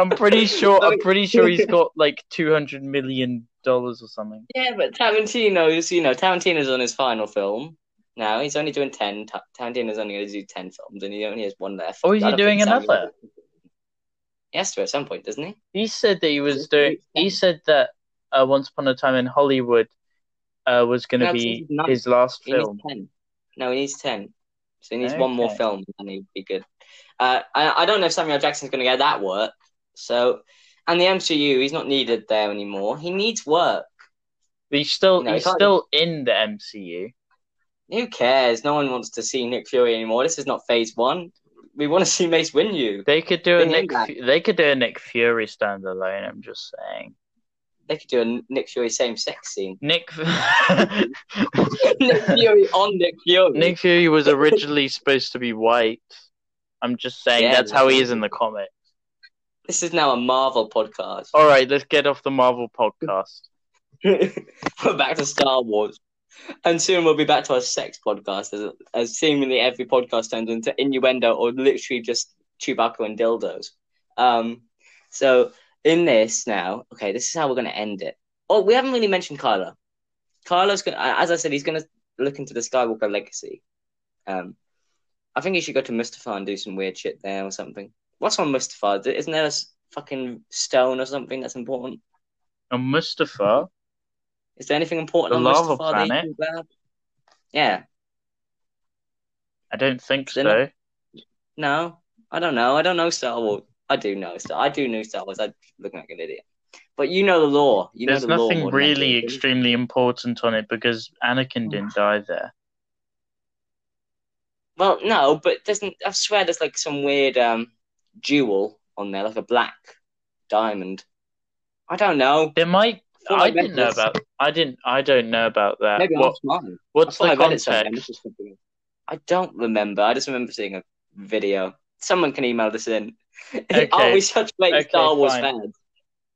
I'm pretty <laughs> sure. I'm pretty sure he's <laughs> got like two hundred million dollars or something. yeah, but Tarantino's, you know, Tarantino's on his final film. Now he's only doing ten. Ta- Tarantino's only going to do ten films, and he only has one left. Oh, is he doing another? He has to at some point, doesn't he? He said that he was doing. He said that uh, Once Upon a Time in Hollywood uh, was going to No, be his last He film. No, he needs ten. So he needs one more film, and he'd be good. Uh, I, I don't know if Samuel Jackson's going to get that work. So, and the MCU, he's not needed there anymore. He needs work. But he's still. No, he he's can't- still in the MCU. Who cares? No one wants to see Nick Fury anymore. This is not Phase One. We want to see Mace Windu. They could do a Bring Nick. Fu- They could do a Nick Fury standalone. I'm just saying. They could do a Nick Fury same sex scene. Nick. <laughs> Nick Fury on Nick Fury. Nick Fury was originally supposed to be white. I'm just saying Yeah, that's how he is in the comic. This is now a Marvel podcast. All right, let's get off the Marvel podcast. <laughs> <laughs> We're back to Star Wars. And soon we'll be back to our sex podcast as, as seemingly every podcast turns into innuendo or literally just Chewbacca and dildos. Um, so in this now, okay, this is how we're going to end it. Oh, we haven't really mentioned Kylo. Kylo's going as I said, he's going to look into the Skywalker legacy. Um, I think he should go to Mustafar and do some weird shit there or something. What's on Mustafar? Isn't there a fucking stone or something that's important? And Mustafar, Is there anything important The on lava you planet? Yeah. I don't think so. No, I don't know. I don't know Star Wars. I do know Star. I do know Star Wars. I'm looking like an idiot. But you know the law. You know the law nothing more really do. extremely important on it because Anakin didn't <sighs> die there. Well, no, but doesn't I swear there's like some weird um jewel on there, like a black diamond. I don't know. There might. Thought I didn't know this. about. I didn't. I don't know about that. Maybe What? I What's the I context? This is something- I don't remember. I just remember seeing a video. Someone can email this in. <laughs> Okay. Aren't we such great Okay, Star Wars fine. fans?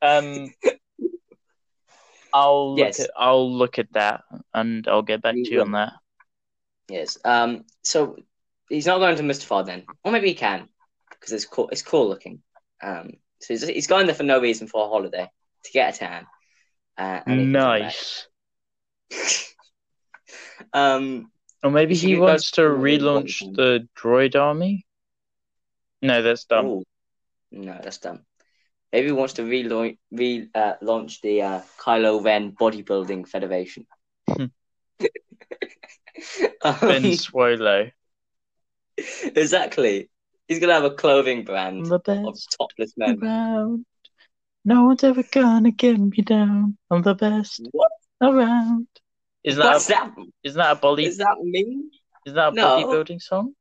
Um, <laughs> I'll Yes. look at. I'll look at that and I'll get back You to you on that. Yes. Um. So he's not going to Mustafar then, or maybe he can, because it's cool. It's cool looking. Um. So he's, he's going there for no reason for a holiday to get a tan. Uh, and he can come back. Nice. <laughs> Um. Or maybe he wants to relaunch the droid army. No, that's dumb. ooh. No, that's dumb. Maybe he wants to relaunch re, uh, launch the uh, Kylo Ren Bodybuilding Federation. <laughs> <laughs> Um, Ben Swolo. exactly. He's gonna have a clothing brand the of topless men. around. No one's ever gonna get me down. I'm the best What? around. Isn't What's that, a, that? isn't that a body? Is that mean? Isn't that a No. bodybuilding song?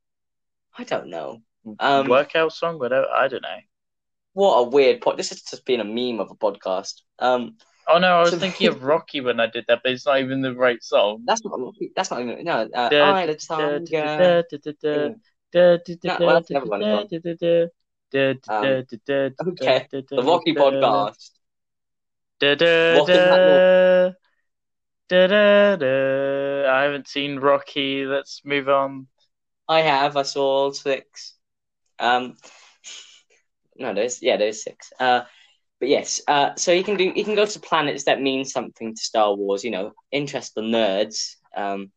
I don't know. Um, Workout song? Whatever. I don't know. What a weird pod. This has just been a meme of a podcast. Um, Oh no, I was So- thinking of <laughs> Rocky when I did that, but it's not even the right song. that's not. That's not even. No. Uh, Da- I the Da- da- okay, The Rocky podcast. I haven't seen Rocky. Let's move on. I have. I saw all six. Um, no, there's yeah, there's six. Uh, but yes. Uh, so you can do. You can go to planets that mean something to Star Wars. You know, interest the nerds. Um,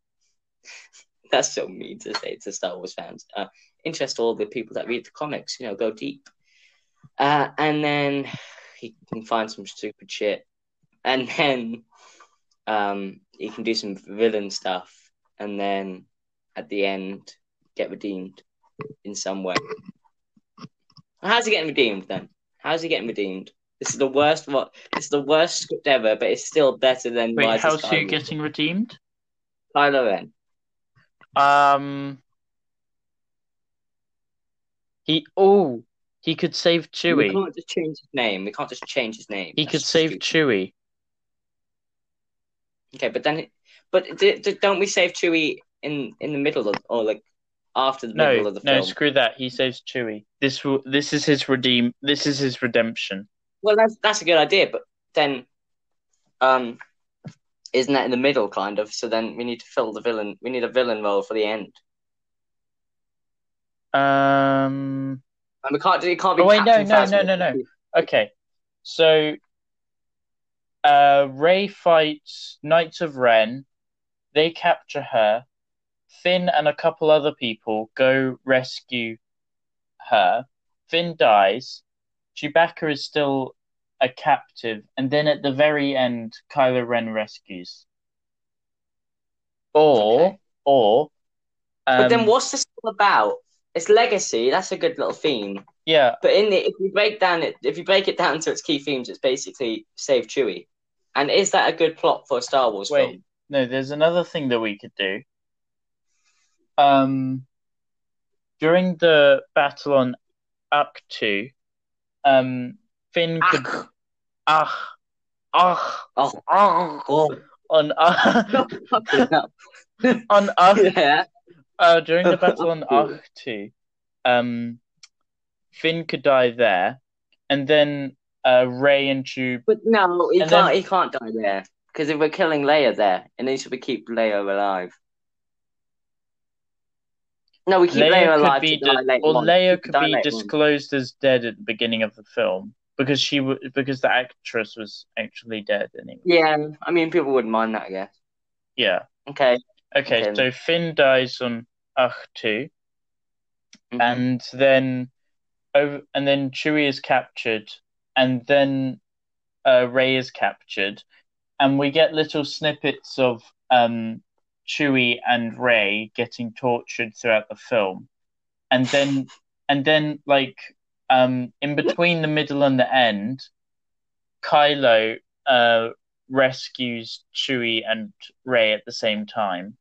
that's so mean to say to Star Wars fans. Uh, interest all the people that read the comics. You know, go deep. Uh, and then he can find some stupid shit, and then um, he can do some villain stuff, and then at the end get redeemed in some way. How's he getting redeemed then? How's he getting redeemed? This is the worst. What? This is the worst script ever, but it's still better than Wait, how's he getting redeemed? Kylo Ren. Um, he oh, he could save Chewie. We can't just change his name. We can't just change his name. He That's could save stupid. Chewie. Okay, but then, but d- d- don't we save Chewie in in the middle of, or like after the middle of the no, film. screw that. He saves Chewie. This will. This is his redeem. This is his redemption. Well, that's that's a good idea, but then, um, isn't that in the middle kind of? So then we need to fill the villain. We need a villain role for the end, Um. and we can't. It can't be. Oh, wait, no, Captain no, Phasma. no, no, no. Okay, so uh, Rey fights Knights of Ren. They capture her. Finn and a couple other people go rescue her. Finn dies. Chewbacca is still a captive, and then at the very end, Kylo Ren rescues. Or, Okay. or, But then um, what's this all about? It's legacy. That's a good little theme. yeah, But in the if you break down it, if you break it down to its key themes, it's basically save Chewie. And is that a good plot for a Star Wars Wait. film? No, there's another thing that we could do. Um, during the battle on Ahch-To, um, Finn could ah ah Oh, ah oh, on ah fucking hell. on ah yeah. uh during the <laughs> battle on Ahch-To, um, Finn could die there, and then uh Rey and Chewie But no, he And can't. then- He can't die there because if we're killing Leia there, it needs to be keep Leia alive. No, we keep Leia, Leia alive. could be di- or. Leia could be on. disclosed as dead at the beginning of the film because she w- because the actress was actually dead anyway. Yeah, I mean, people wouldn't mind that, I guess. Yeah. Okay. Okay, Okay. so Finn dies on Ahch-To, Mhm. and then over, and then Chewie is captured, and then uh, Rey is captured, and we get little snippets of um, Chewie and Rey getting tortured throughout the film, and then and then like um, in between the middle and the end, Kylo uh, rescues Chewie and Rey at the same time.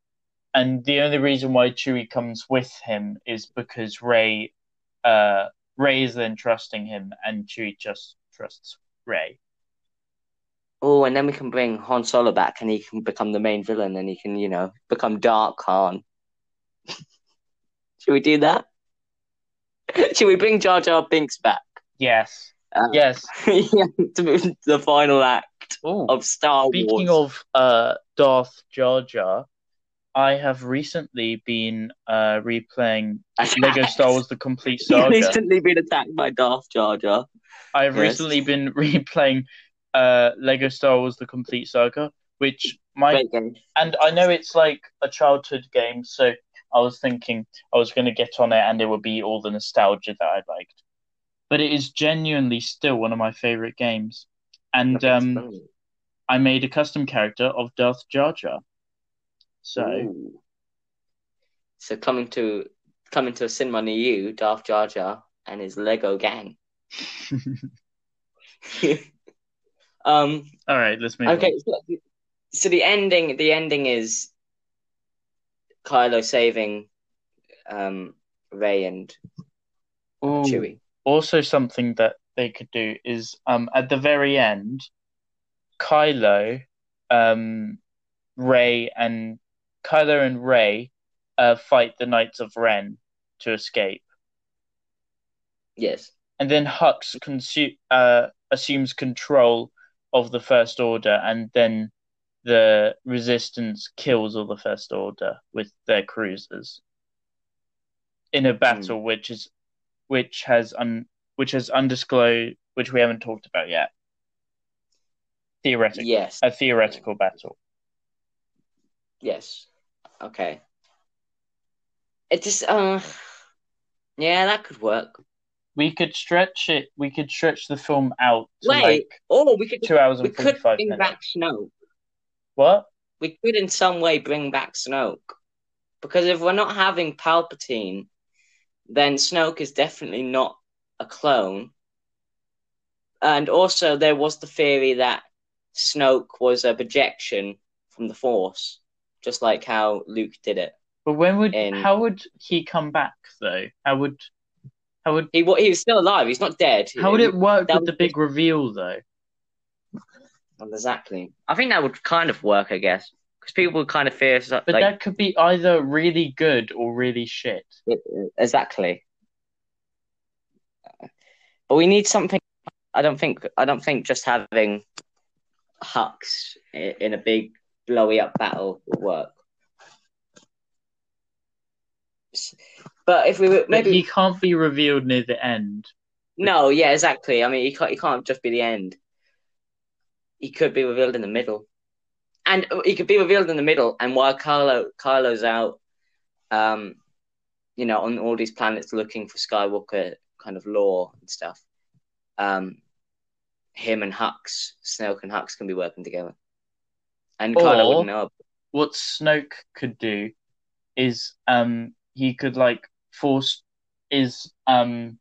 And the only reason why Chewie comes with him is because Rey, uh, Rey is then trusting him, and Chewie just trusts Rey. Oh, and then we can bring Han Solo back, and he can become the main villain, and he can, you know, become Dark Han. <laughs> Should we do that? <laughs> Should we bring Jar Jar Binks back? Yes, Uh, yes. <laughs> yeah, to move to the final act Oh, of Star speaking Wars. Speaking of uh, Darth Jar Jar, I have recently been uh, replaying Lego Star Wars: The Complete <laughs> Saga. recently been attacked by Darth Jar Jar. I've Yes. recently been replaying uh, Lego Star Wars: The Complete Saga, which my and I know it's like a childhood game, so I was thinking I was going to get on it and it would be all the nostalgia that I liked. But it is genuinely still one of my favorite games. And um, I made a custom character of Darth Jar Jar. So, Ooh. So coming to coming to a cinema near you, Darth Jar Jar and his Lego gang. <laughs> <laughs> um. all right, let's move Okay. on. So, so the ending, the ending is Kylo saving um Rey and Ooh. Chewie. Also, something that they could do is um, at the very end, Kylo, um, Rey, and Kylo and Rey uh, fight the Knights of Ren to escape. Yes. and then Hux consu- uh, assumes control of the First Order, and then the Resistance kills all the First Order with their cruisers in a battle which is which has un which has undisclosed which we haven't talked about yet. Theoretical, Yes. a theoretical battle. Yes. Okay. It just uh yeah, that could work. We could stretch it. We could stretch the film out to Wait, like or we could two hours we and could forty-five bring minutes. back Snoke. What? We could in some way bring back Snoke. Because if we're not having Palpatine, then Snoke is definitely not a clone. And also there was the theory that Snoke was a projection from the Force, just like how Luke did it. But when would In- how would he come back though? How would how would He wa- he was still alive. He's not dead. how would it work that with the big reveal though? Exactly. I think that would kind of work, I guess, because people would kind of fear But like that could be either really good or really shit. exactly. But we need something. I don't think. I don't think just having Hux in a big blowy up battle will work. But if we were But maybe he can't be revealed near the end. no, yeah, exactly. I mean, he can't. He can't just be the end. He could be revealed in the middle, and he could be revealed in the middle. And while Kylo Kylo's out, um, you know, on all these planets looking for Skywalker kind of lore and stuff, um, him and Hux, Snoke and Hux can be working together, and Kylo Or- wouldn't know. What Snoke could do is um he could like force is um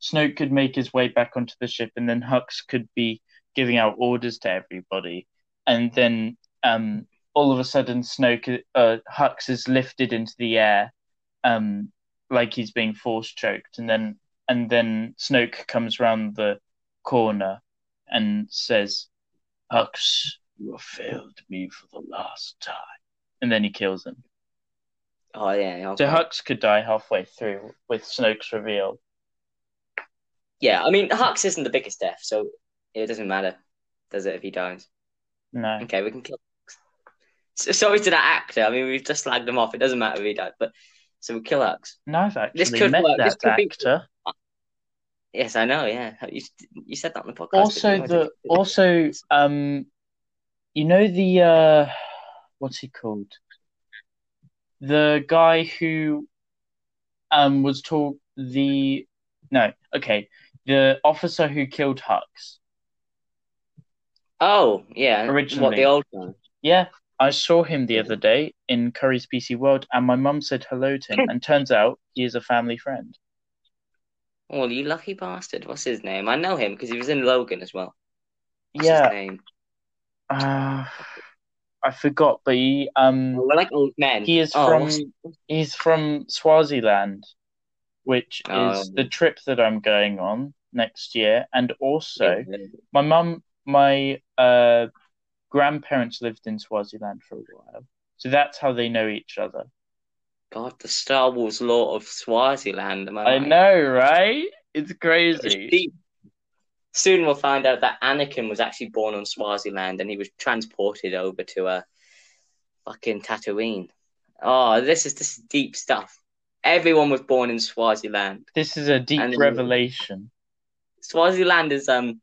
Snoke could make his way back onto the ship and then Hux could be giving out orders to everybody and then um all of a sudden Snoke uh Hux is lifted into the air um like he's being force choked and then and then Snoke comes round the corner and says Hux you have failed me for the last time and then he kills him Oh yeah, so. Hux could die halfway through with Snoke's reveal yeah. I mean, Hux isn't the biggest death, so it doesn't matter, does it? If he dies. no Okay, we can kill. So, sorry to that actor. I mean, we've just slagged him off. It doesn't matter if he died, but so we kill Hux. no I've actually This could met work. This that could be- actor Yes, I know. Yeah, you you said that on the podcast. also you? the also um you know the uh what's he called the guy who um was told the no okay the officer who killed Hux oh yeah, what Originally. the old one? yeah I saw him the other day in Curry's PC World and my mum said hello to him and turns out he is a family friend Oh, you lucky bastard. What's his name? I know him because he was in Logan as well. What's yeah his name? uh, I forgot but he um Oh, we're like old men. He is Oh, from what's- he's from Swaziland, which Oh. is the trip that I'm going on next year. And also, my mum, my uh, grandparents lived in Swaziland for a while, so that's how they know each other. God, the Star Wars lore of Swaziland. Am I, I right? know, right? It's crazy. Soon we'll find out that Anakin was actually born on Swaziland and he was transported over to a fucking Tatooine. Oh, this is this is deep stuff. Everyone was born in Swaziland. This is a deep And- revelation. Swaziland is um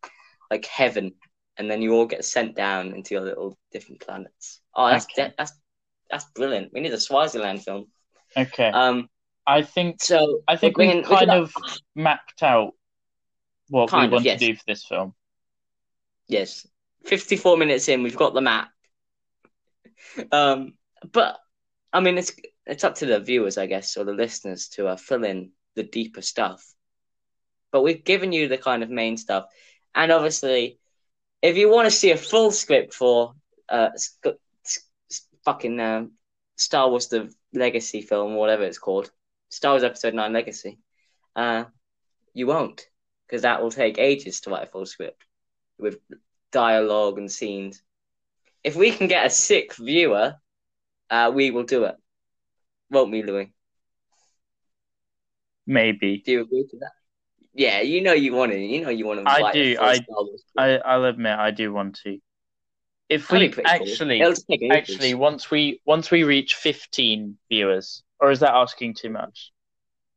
like heaven, and then you all get sent down into your little different planets. Oh, that's Okay. that's that's brilliant. We need a Swaziland film. Okay, Um, I think so I think we're we've bringing- we kind of mapped out what Kind we of, want yes. to do for this film. Yes, fifty-four minutes in, we've got the map. Um, but I mean, it's it's up to the viewers, I guess, or the listeners to uh, fill in the deeper stuff. But we've given you the kind of main stuff, and obviously, if you want to see a full script for uh, sc- fucking uh, Star Wars: The Legacy film, or whatever it's called, Star Wars Episode Nine Legacy, uh, you won't, because that will take ages to write a full script with dialogue and scenes. If we can get a sick viewer, uh, we will do it. Won't we, Louis? Maybe. Do you agree to that? Yeah, you know you want to. You know you want to. I do, I- Star Wars script. I, I'll admit I do want to. If we pretty cool. actually, It'll just take ages. actually, once we once we reach fifteen viewers, or is that asking too much?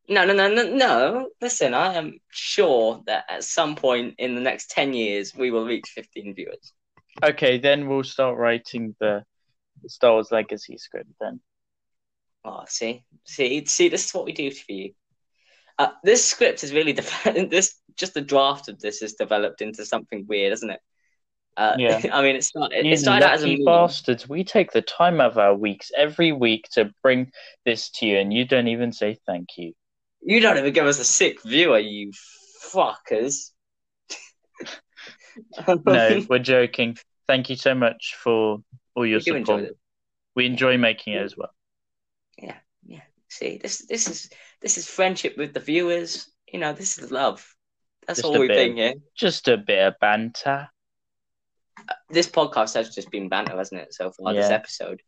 No, no, no, no, no. Listen, I am sure that at some point in the next 10 years, we will reach 15 viewers. Okay, then we'll start writing the Star Wars Legacy script then. Oh, see, see, see, this is what we do for you. Uh, this script is really <laughs> developed. This just the draft of this is developed into something weird, isn't it? Uh, Yeah. <laughs> I mean, it started. You It started out as a bastards! We take the time of our weeks every week to bring this to you, and you don't even say thank you. You don't even give us a sick viewer, you fuckers. <laughs> No, we're joking. Thank you so much for all your we do enjoy support. We enjoy making it as well. Yeah, yeah. See, this this is this is friendship with the viewers. You know, this is love. That's Just all we bit. bring here. Just a bit of banter. This podcast has just been banter, hasn't it? So far, this episode.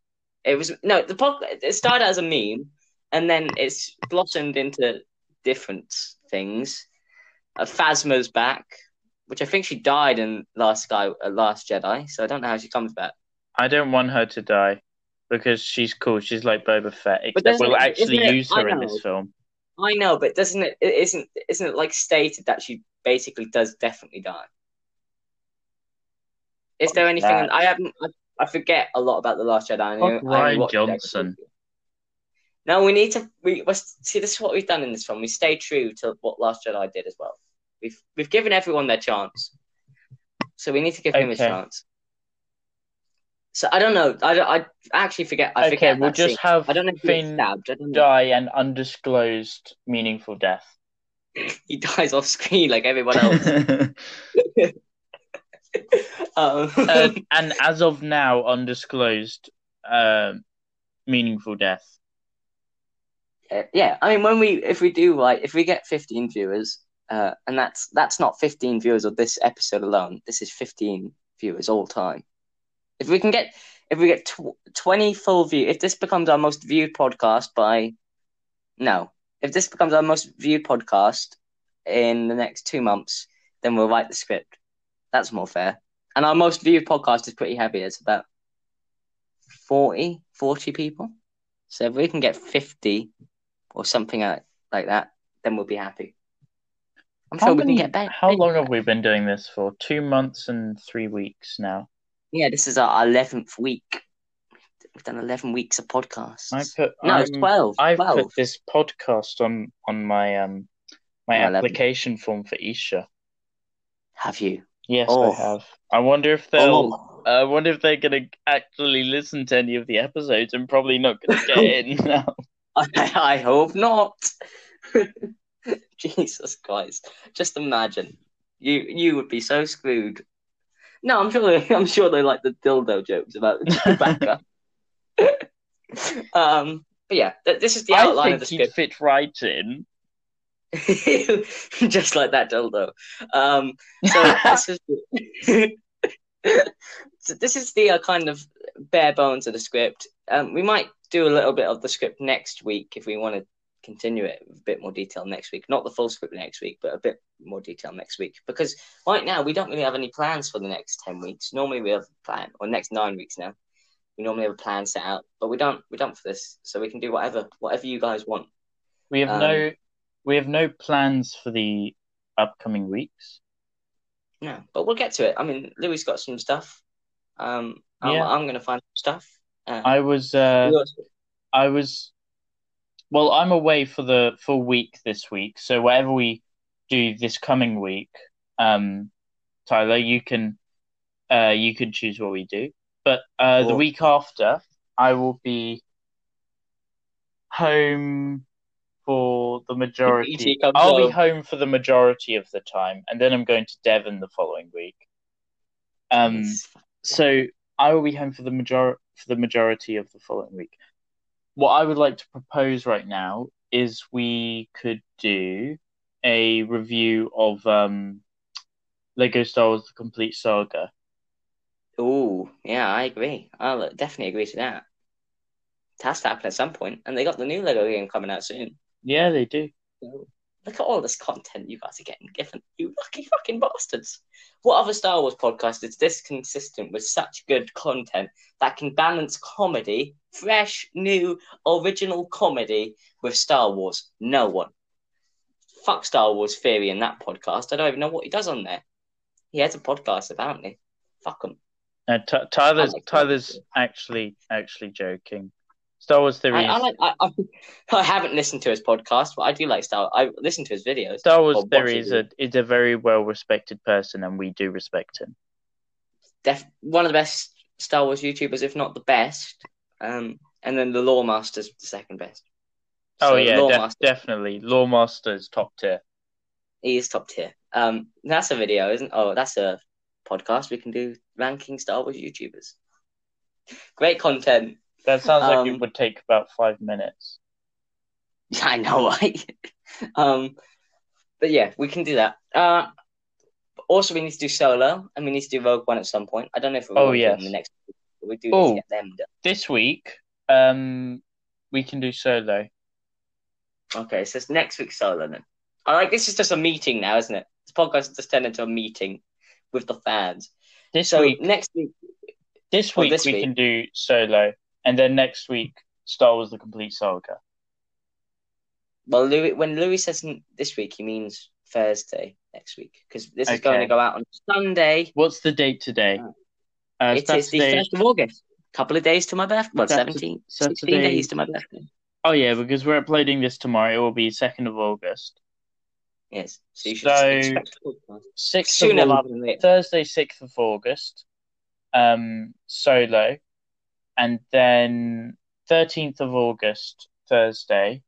It was no the pod. It started as a meme, and then it's blossomed into different things. Uh, Phasma's back, which I think she died in Last Sky, uh, Last Jedi. So I don't know how she comes back. I don't want her to die because she's cool. She's like Boba Fett, except we'll actually use her in this film. I know, but doesn't it? it Isn't isn't it like stated that she basically does definitely die? Is there anything that? I haven't? I, I forget a lot about the Last Jedi. I only- I Rian watched it every Johnson. week. No, we need to. We let's- see. This is what we've done in this film. We stay true to what Last Jedi did as well. We've we've given everyone their chance, so we need to give him his chance. So I don't know. I, I actually forget. I Okay, forget. we'll just scene. have I don't know if Finn stabbed. I don't know. Die an undisclosed meaningful death. <laughs> He dies off screen like everyone else. <laughs> um, um, <laughs> and as of now, undisclosed um, meaningful death. Uh, yeah, I mean, when we if we do like if we get fifteen viewers, uh, and that's that's not fifteen viewers of this episode alone. This is fifteen viewers all time. If we can get if we get tw- twenty full view, if this becomes our most viewed podcast by no, if this becomes our most viewed podcast in the next two months, then we'll write the script. That's more fair. And our most viewed podcast is pretty heavy. It's about 40, 40 people. So if we can get 50 or something like like that, then we'll be happy. I'm How sure we can get better. How long have we been doing this for? Two months and three weeks now. Yeah, this is our 11th week. We've done 11 weeks of podcasts. I put no, it's I'm- 12. I've 12. put this podcast on on my um my Oh, 11. application form for Isha. Have you? Yes, Oh. I have. I wonder if they'll. Oh. I wonder if they're gonna actually listen to any of the episodes and probably not gonna get <laughs> in now. I, I hope not. <laughs> Jesus Christ! Just imagine you you would be so screwed. No, I'm sure they, <laughs> I'm sure they like the dildo jokes about Chewbacca. <laughs> um, but yeah, th- this is the outline I of the script. fit right in. <laughs> just like that dildo. Um, so this is so this is the uh, kind of bare bones of the script. Um, we might do a little bit of the script next week if we want to continue it with a bit more detail next week. Not the full script next week, but a bit more detail next week. Because right now we don't really have any plans for the next ten weeks. Normally we have a plan, or next nine weeks now. We normally have a plan set out, but we don't. We don't for this, so we can do whatever, whatever you guys want. We have Um, no we have no plans for the upcoming weeks. No, but we'll get to it. I mean, Louis got some stuff. Um, I'm, Yeah. I'm gonna find some stuff. Uh, I was uh I was well, I'm away for the full week this week, so whatever we do this coming week, um Tyler, you can uh you can choose what we do. But uh the week after I will be home for the majority I'll be home. home for the majority of the time and then I'm going to Devon the following week. Um so I will be home for the major for the majority of the following week. What I would like to propose right now is we could do a review of um, Lego Star Wars: The Complete Saga. Oh, yeah, I agree. I'll definitely agree to that. It has to happen at some point, and they got the new Lego game coming out soon. Yeah, they do. So, look at all this content you guys are getting given. You lucky fucking bastards. What other Star Wars podcast is this consistent with such good content that can balance comedy, fresh, new, original comedy with Star Wars? No one. Fuck Star Wars theory in that podcast. I don't even know what he does on there. He has a podcast, apparently. Fuck him. Uh, T- Tyler's Tyler's actually actually joking. Star Wars I, theories. I, like, I, I, I haven't listened to his podcast, but I do like Star. I listen to his videos. Star Wars or theory is a is a very well respected person, and we do respect him. def- one of the best Star Wars YouTubers, if not the best. Um, and then the Lore Master's the second best. Oh yeah, Lore def- Master, definitely. Lore Master's top tier. he is top tier. Um, that's a video, isn't? Oh, that's a podcast. We can do ranking Star Wars YouTubers. Great content. That sounds like Um, it would take about five minutes. <laughs> I know, right? <laughs> um, but yeah, we can do that. Uh, also, we need to do Solo, and we need to do Rogue One at some point. I don't know if we're Oh, going to do it in yes. the next. But we do need Oh. to get them done. This week Um, we can do solo. Okay, so it's next week's solo then. I like this is just a meeting now, isn't it? This podcast has just turned into a meeting with the fans. This So week, next week, this week this we week. can do solo, and then next week Star Wars: The Complete Saga. well, Louis, when Louis says this week, he means Thursday next week because this is going to go out on Sunday. What's the date today? Uh, Uh, it is the first of August. A couple of days to my birthday. Well, Saturday- 17, 16 days to my birthday. Oh yeah, because we're uploading this tomorrow. It will be second of August. Yes, so you should So, expect. Sooner rather than later. Thursday, sixth of August. Um, solo, and then thirteenth of August, Thursday,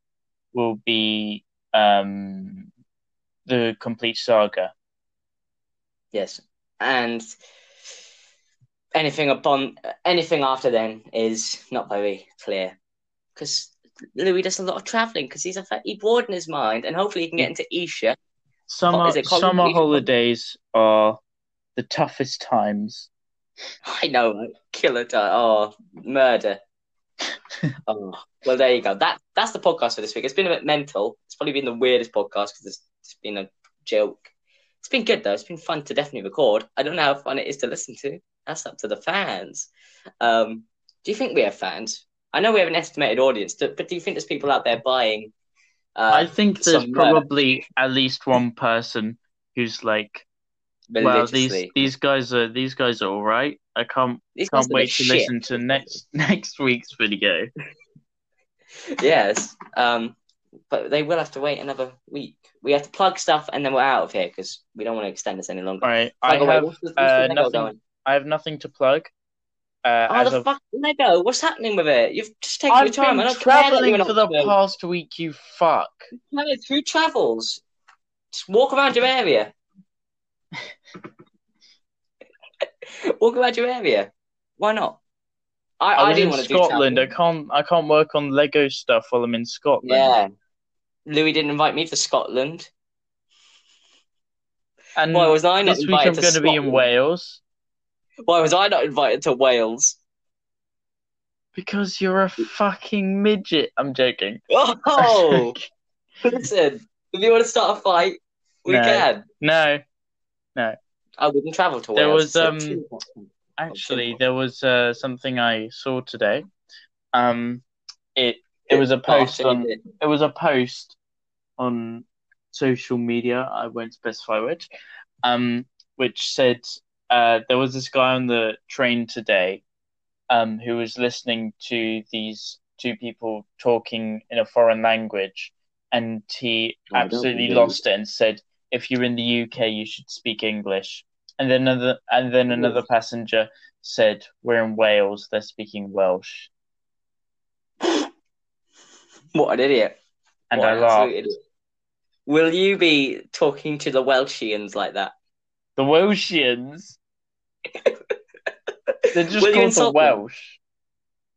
will be um the complete saga. Yes, and anything upon anything after then is not very clear because Louis does a lot of traveling because he's a he bored in his mind, and hopefully he can get into Isha. Summer is it called summer holidays are the toughest times. I know, right? killer time. Oh, murder. <laughs> oh, well, there you go. That that's the podcast for this week. It's been a bit mental. It's probably been the weirdest podcast because it's, it's been a joke. It's been good though. It's been fun to definitely record. I don't know how fun it is to listen to. That's up to the fans. Um, do you think we have fans? I know we have an estimated audience, but do you think there's people out there buying? Uh, I think there's probably at least one person who's like, well, these these guys are these guys are all right. I can't These can't wait to shit. listen to next <laughs> next week's video. Yes. Um, but they will have to wait another week. We have to plug stuff and then we're out of here because we don't want to extend this any longer. All right, By I the way, have what's the, what's uh, nothing. I have nothing to plug. Uh, Oh, as the of fuck Lego! What's happening with it? You've just taken your I've time. I been don't care that traveling for the past week. You fuck. No, who travels? Just walk around your area. Walk around your area. Why not? I, I, I, didn't in want to Scotland. I can't. I can't work on Lego stuff while I'm in Scotland. Yeah. Louis didn't invite me to Scotland. And Why was I not this week I'm invited to going to be in Wales Why was I not invited to Wales? because you're a fucking midget. I'm joking. <laughs> Oh, <laughs> listen. If you want to start a fight, we No. can. No, no, I wouldn't travel to Wales. There was, um, actually, there was uh, something I saw today. Um, it it was a post on did. it was a post on social media. I won't specify which. Um, which said uh, there was this guy on the train today, um, who was listening to these two people talking in a foreign language, and he absolutely lost it and said, "If you're in the UK, you should speak English." And then another, and then another passenger said, "We're in Wales; they're speaking Welsh." What an idiot. And What I laughed. idiot. Will you be talking to the Welshians like that? The Welshians. <laughs> They're just Will called the insult them? Welsh.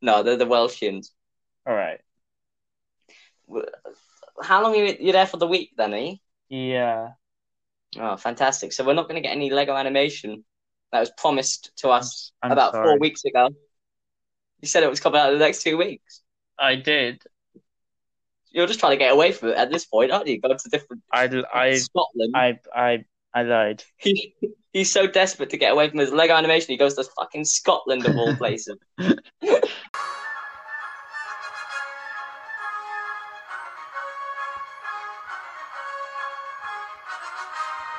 No, they're the Welshians. All right. How long are you you there for the week then, eh? Yeah. Oh, fantastic. So we're not going to get any Lego animation that was promised to us I'm about sorry. four weeks ago. You said it was coming out in the next two weeks. I did. You're just trying to get away from it at this point, aren't you? Go to different I, I, Scotland. I, I, I lied. <laughs> He, he's so desperate to get away from his Lego animation, he goes to fucking Scotland of all <laughs> places. <laughs>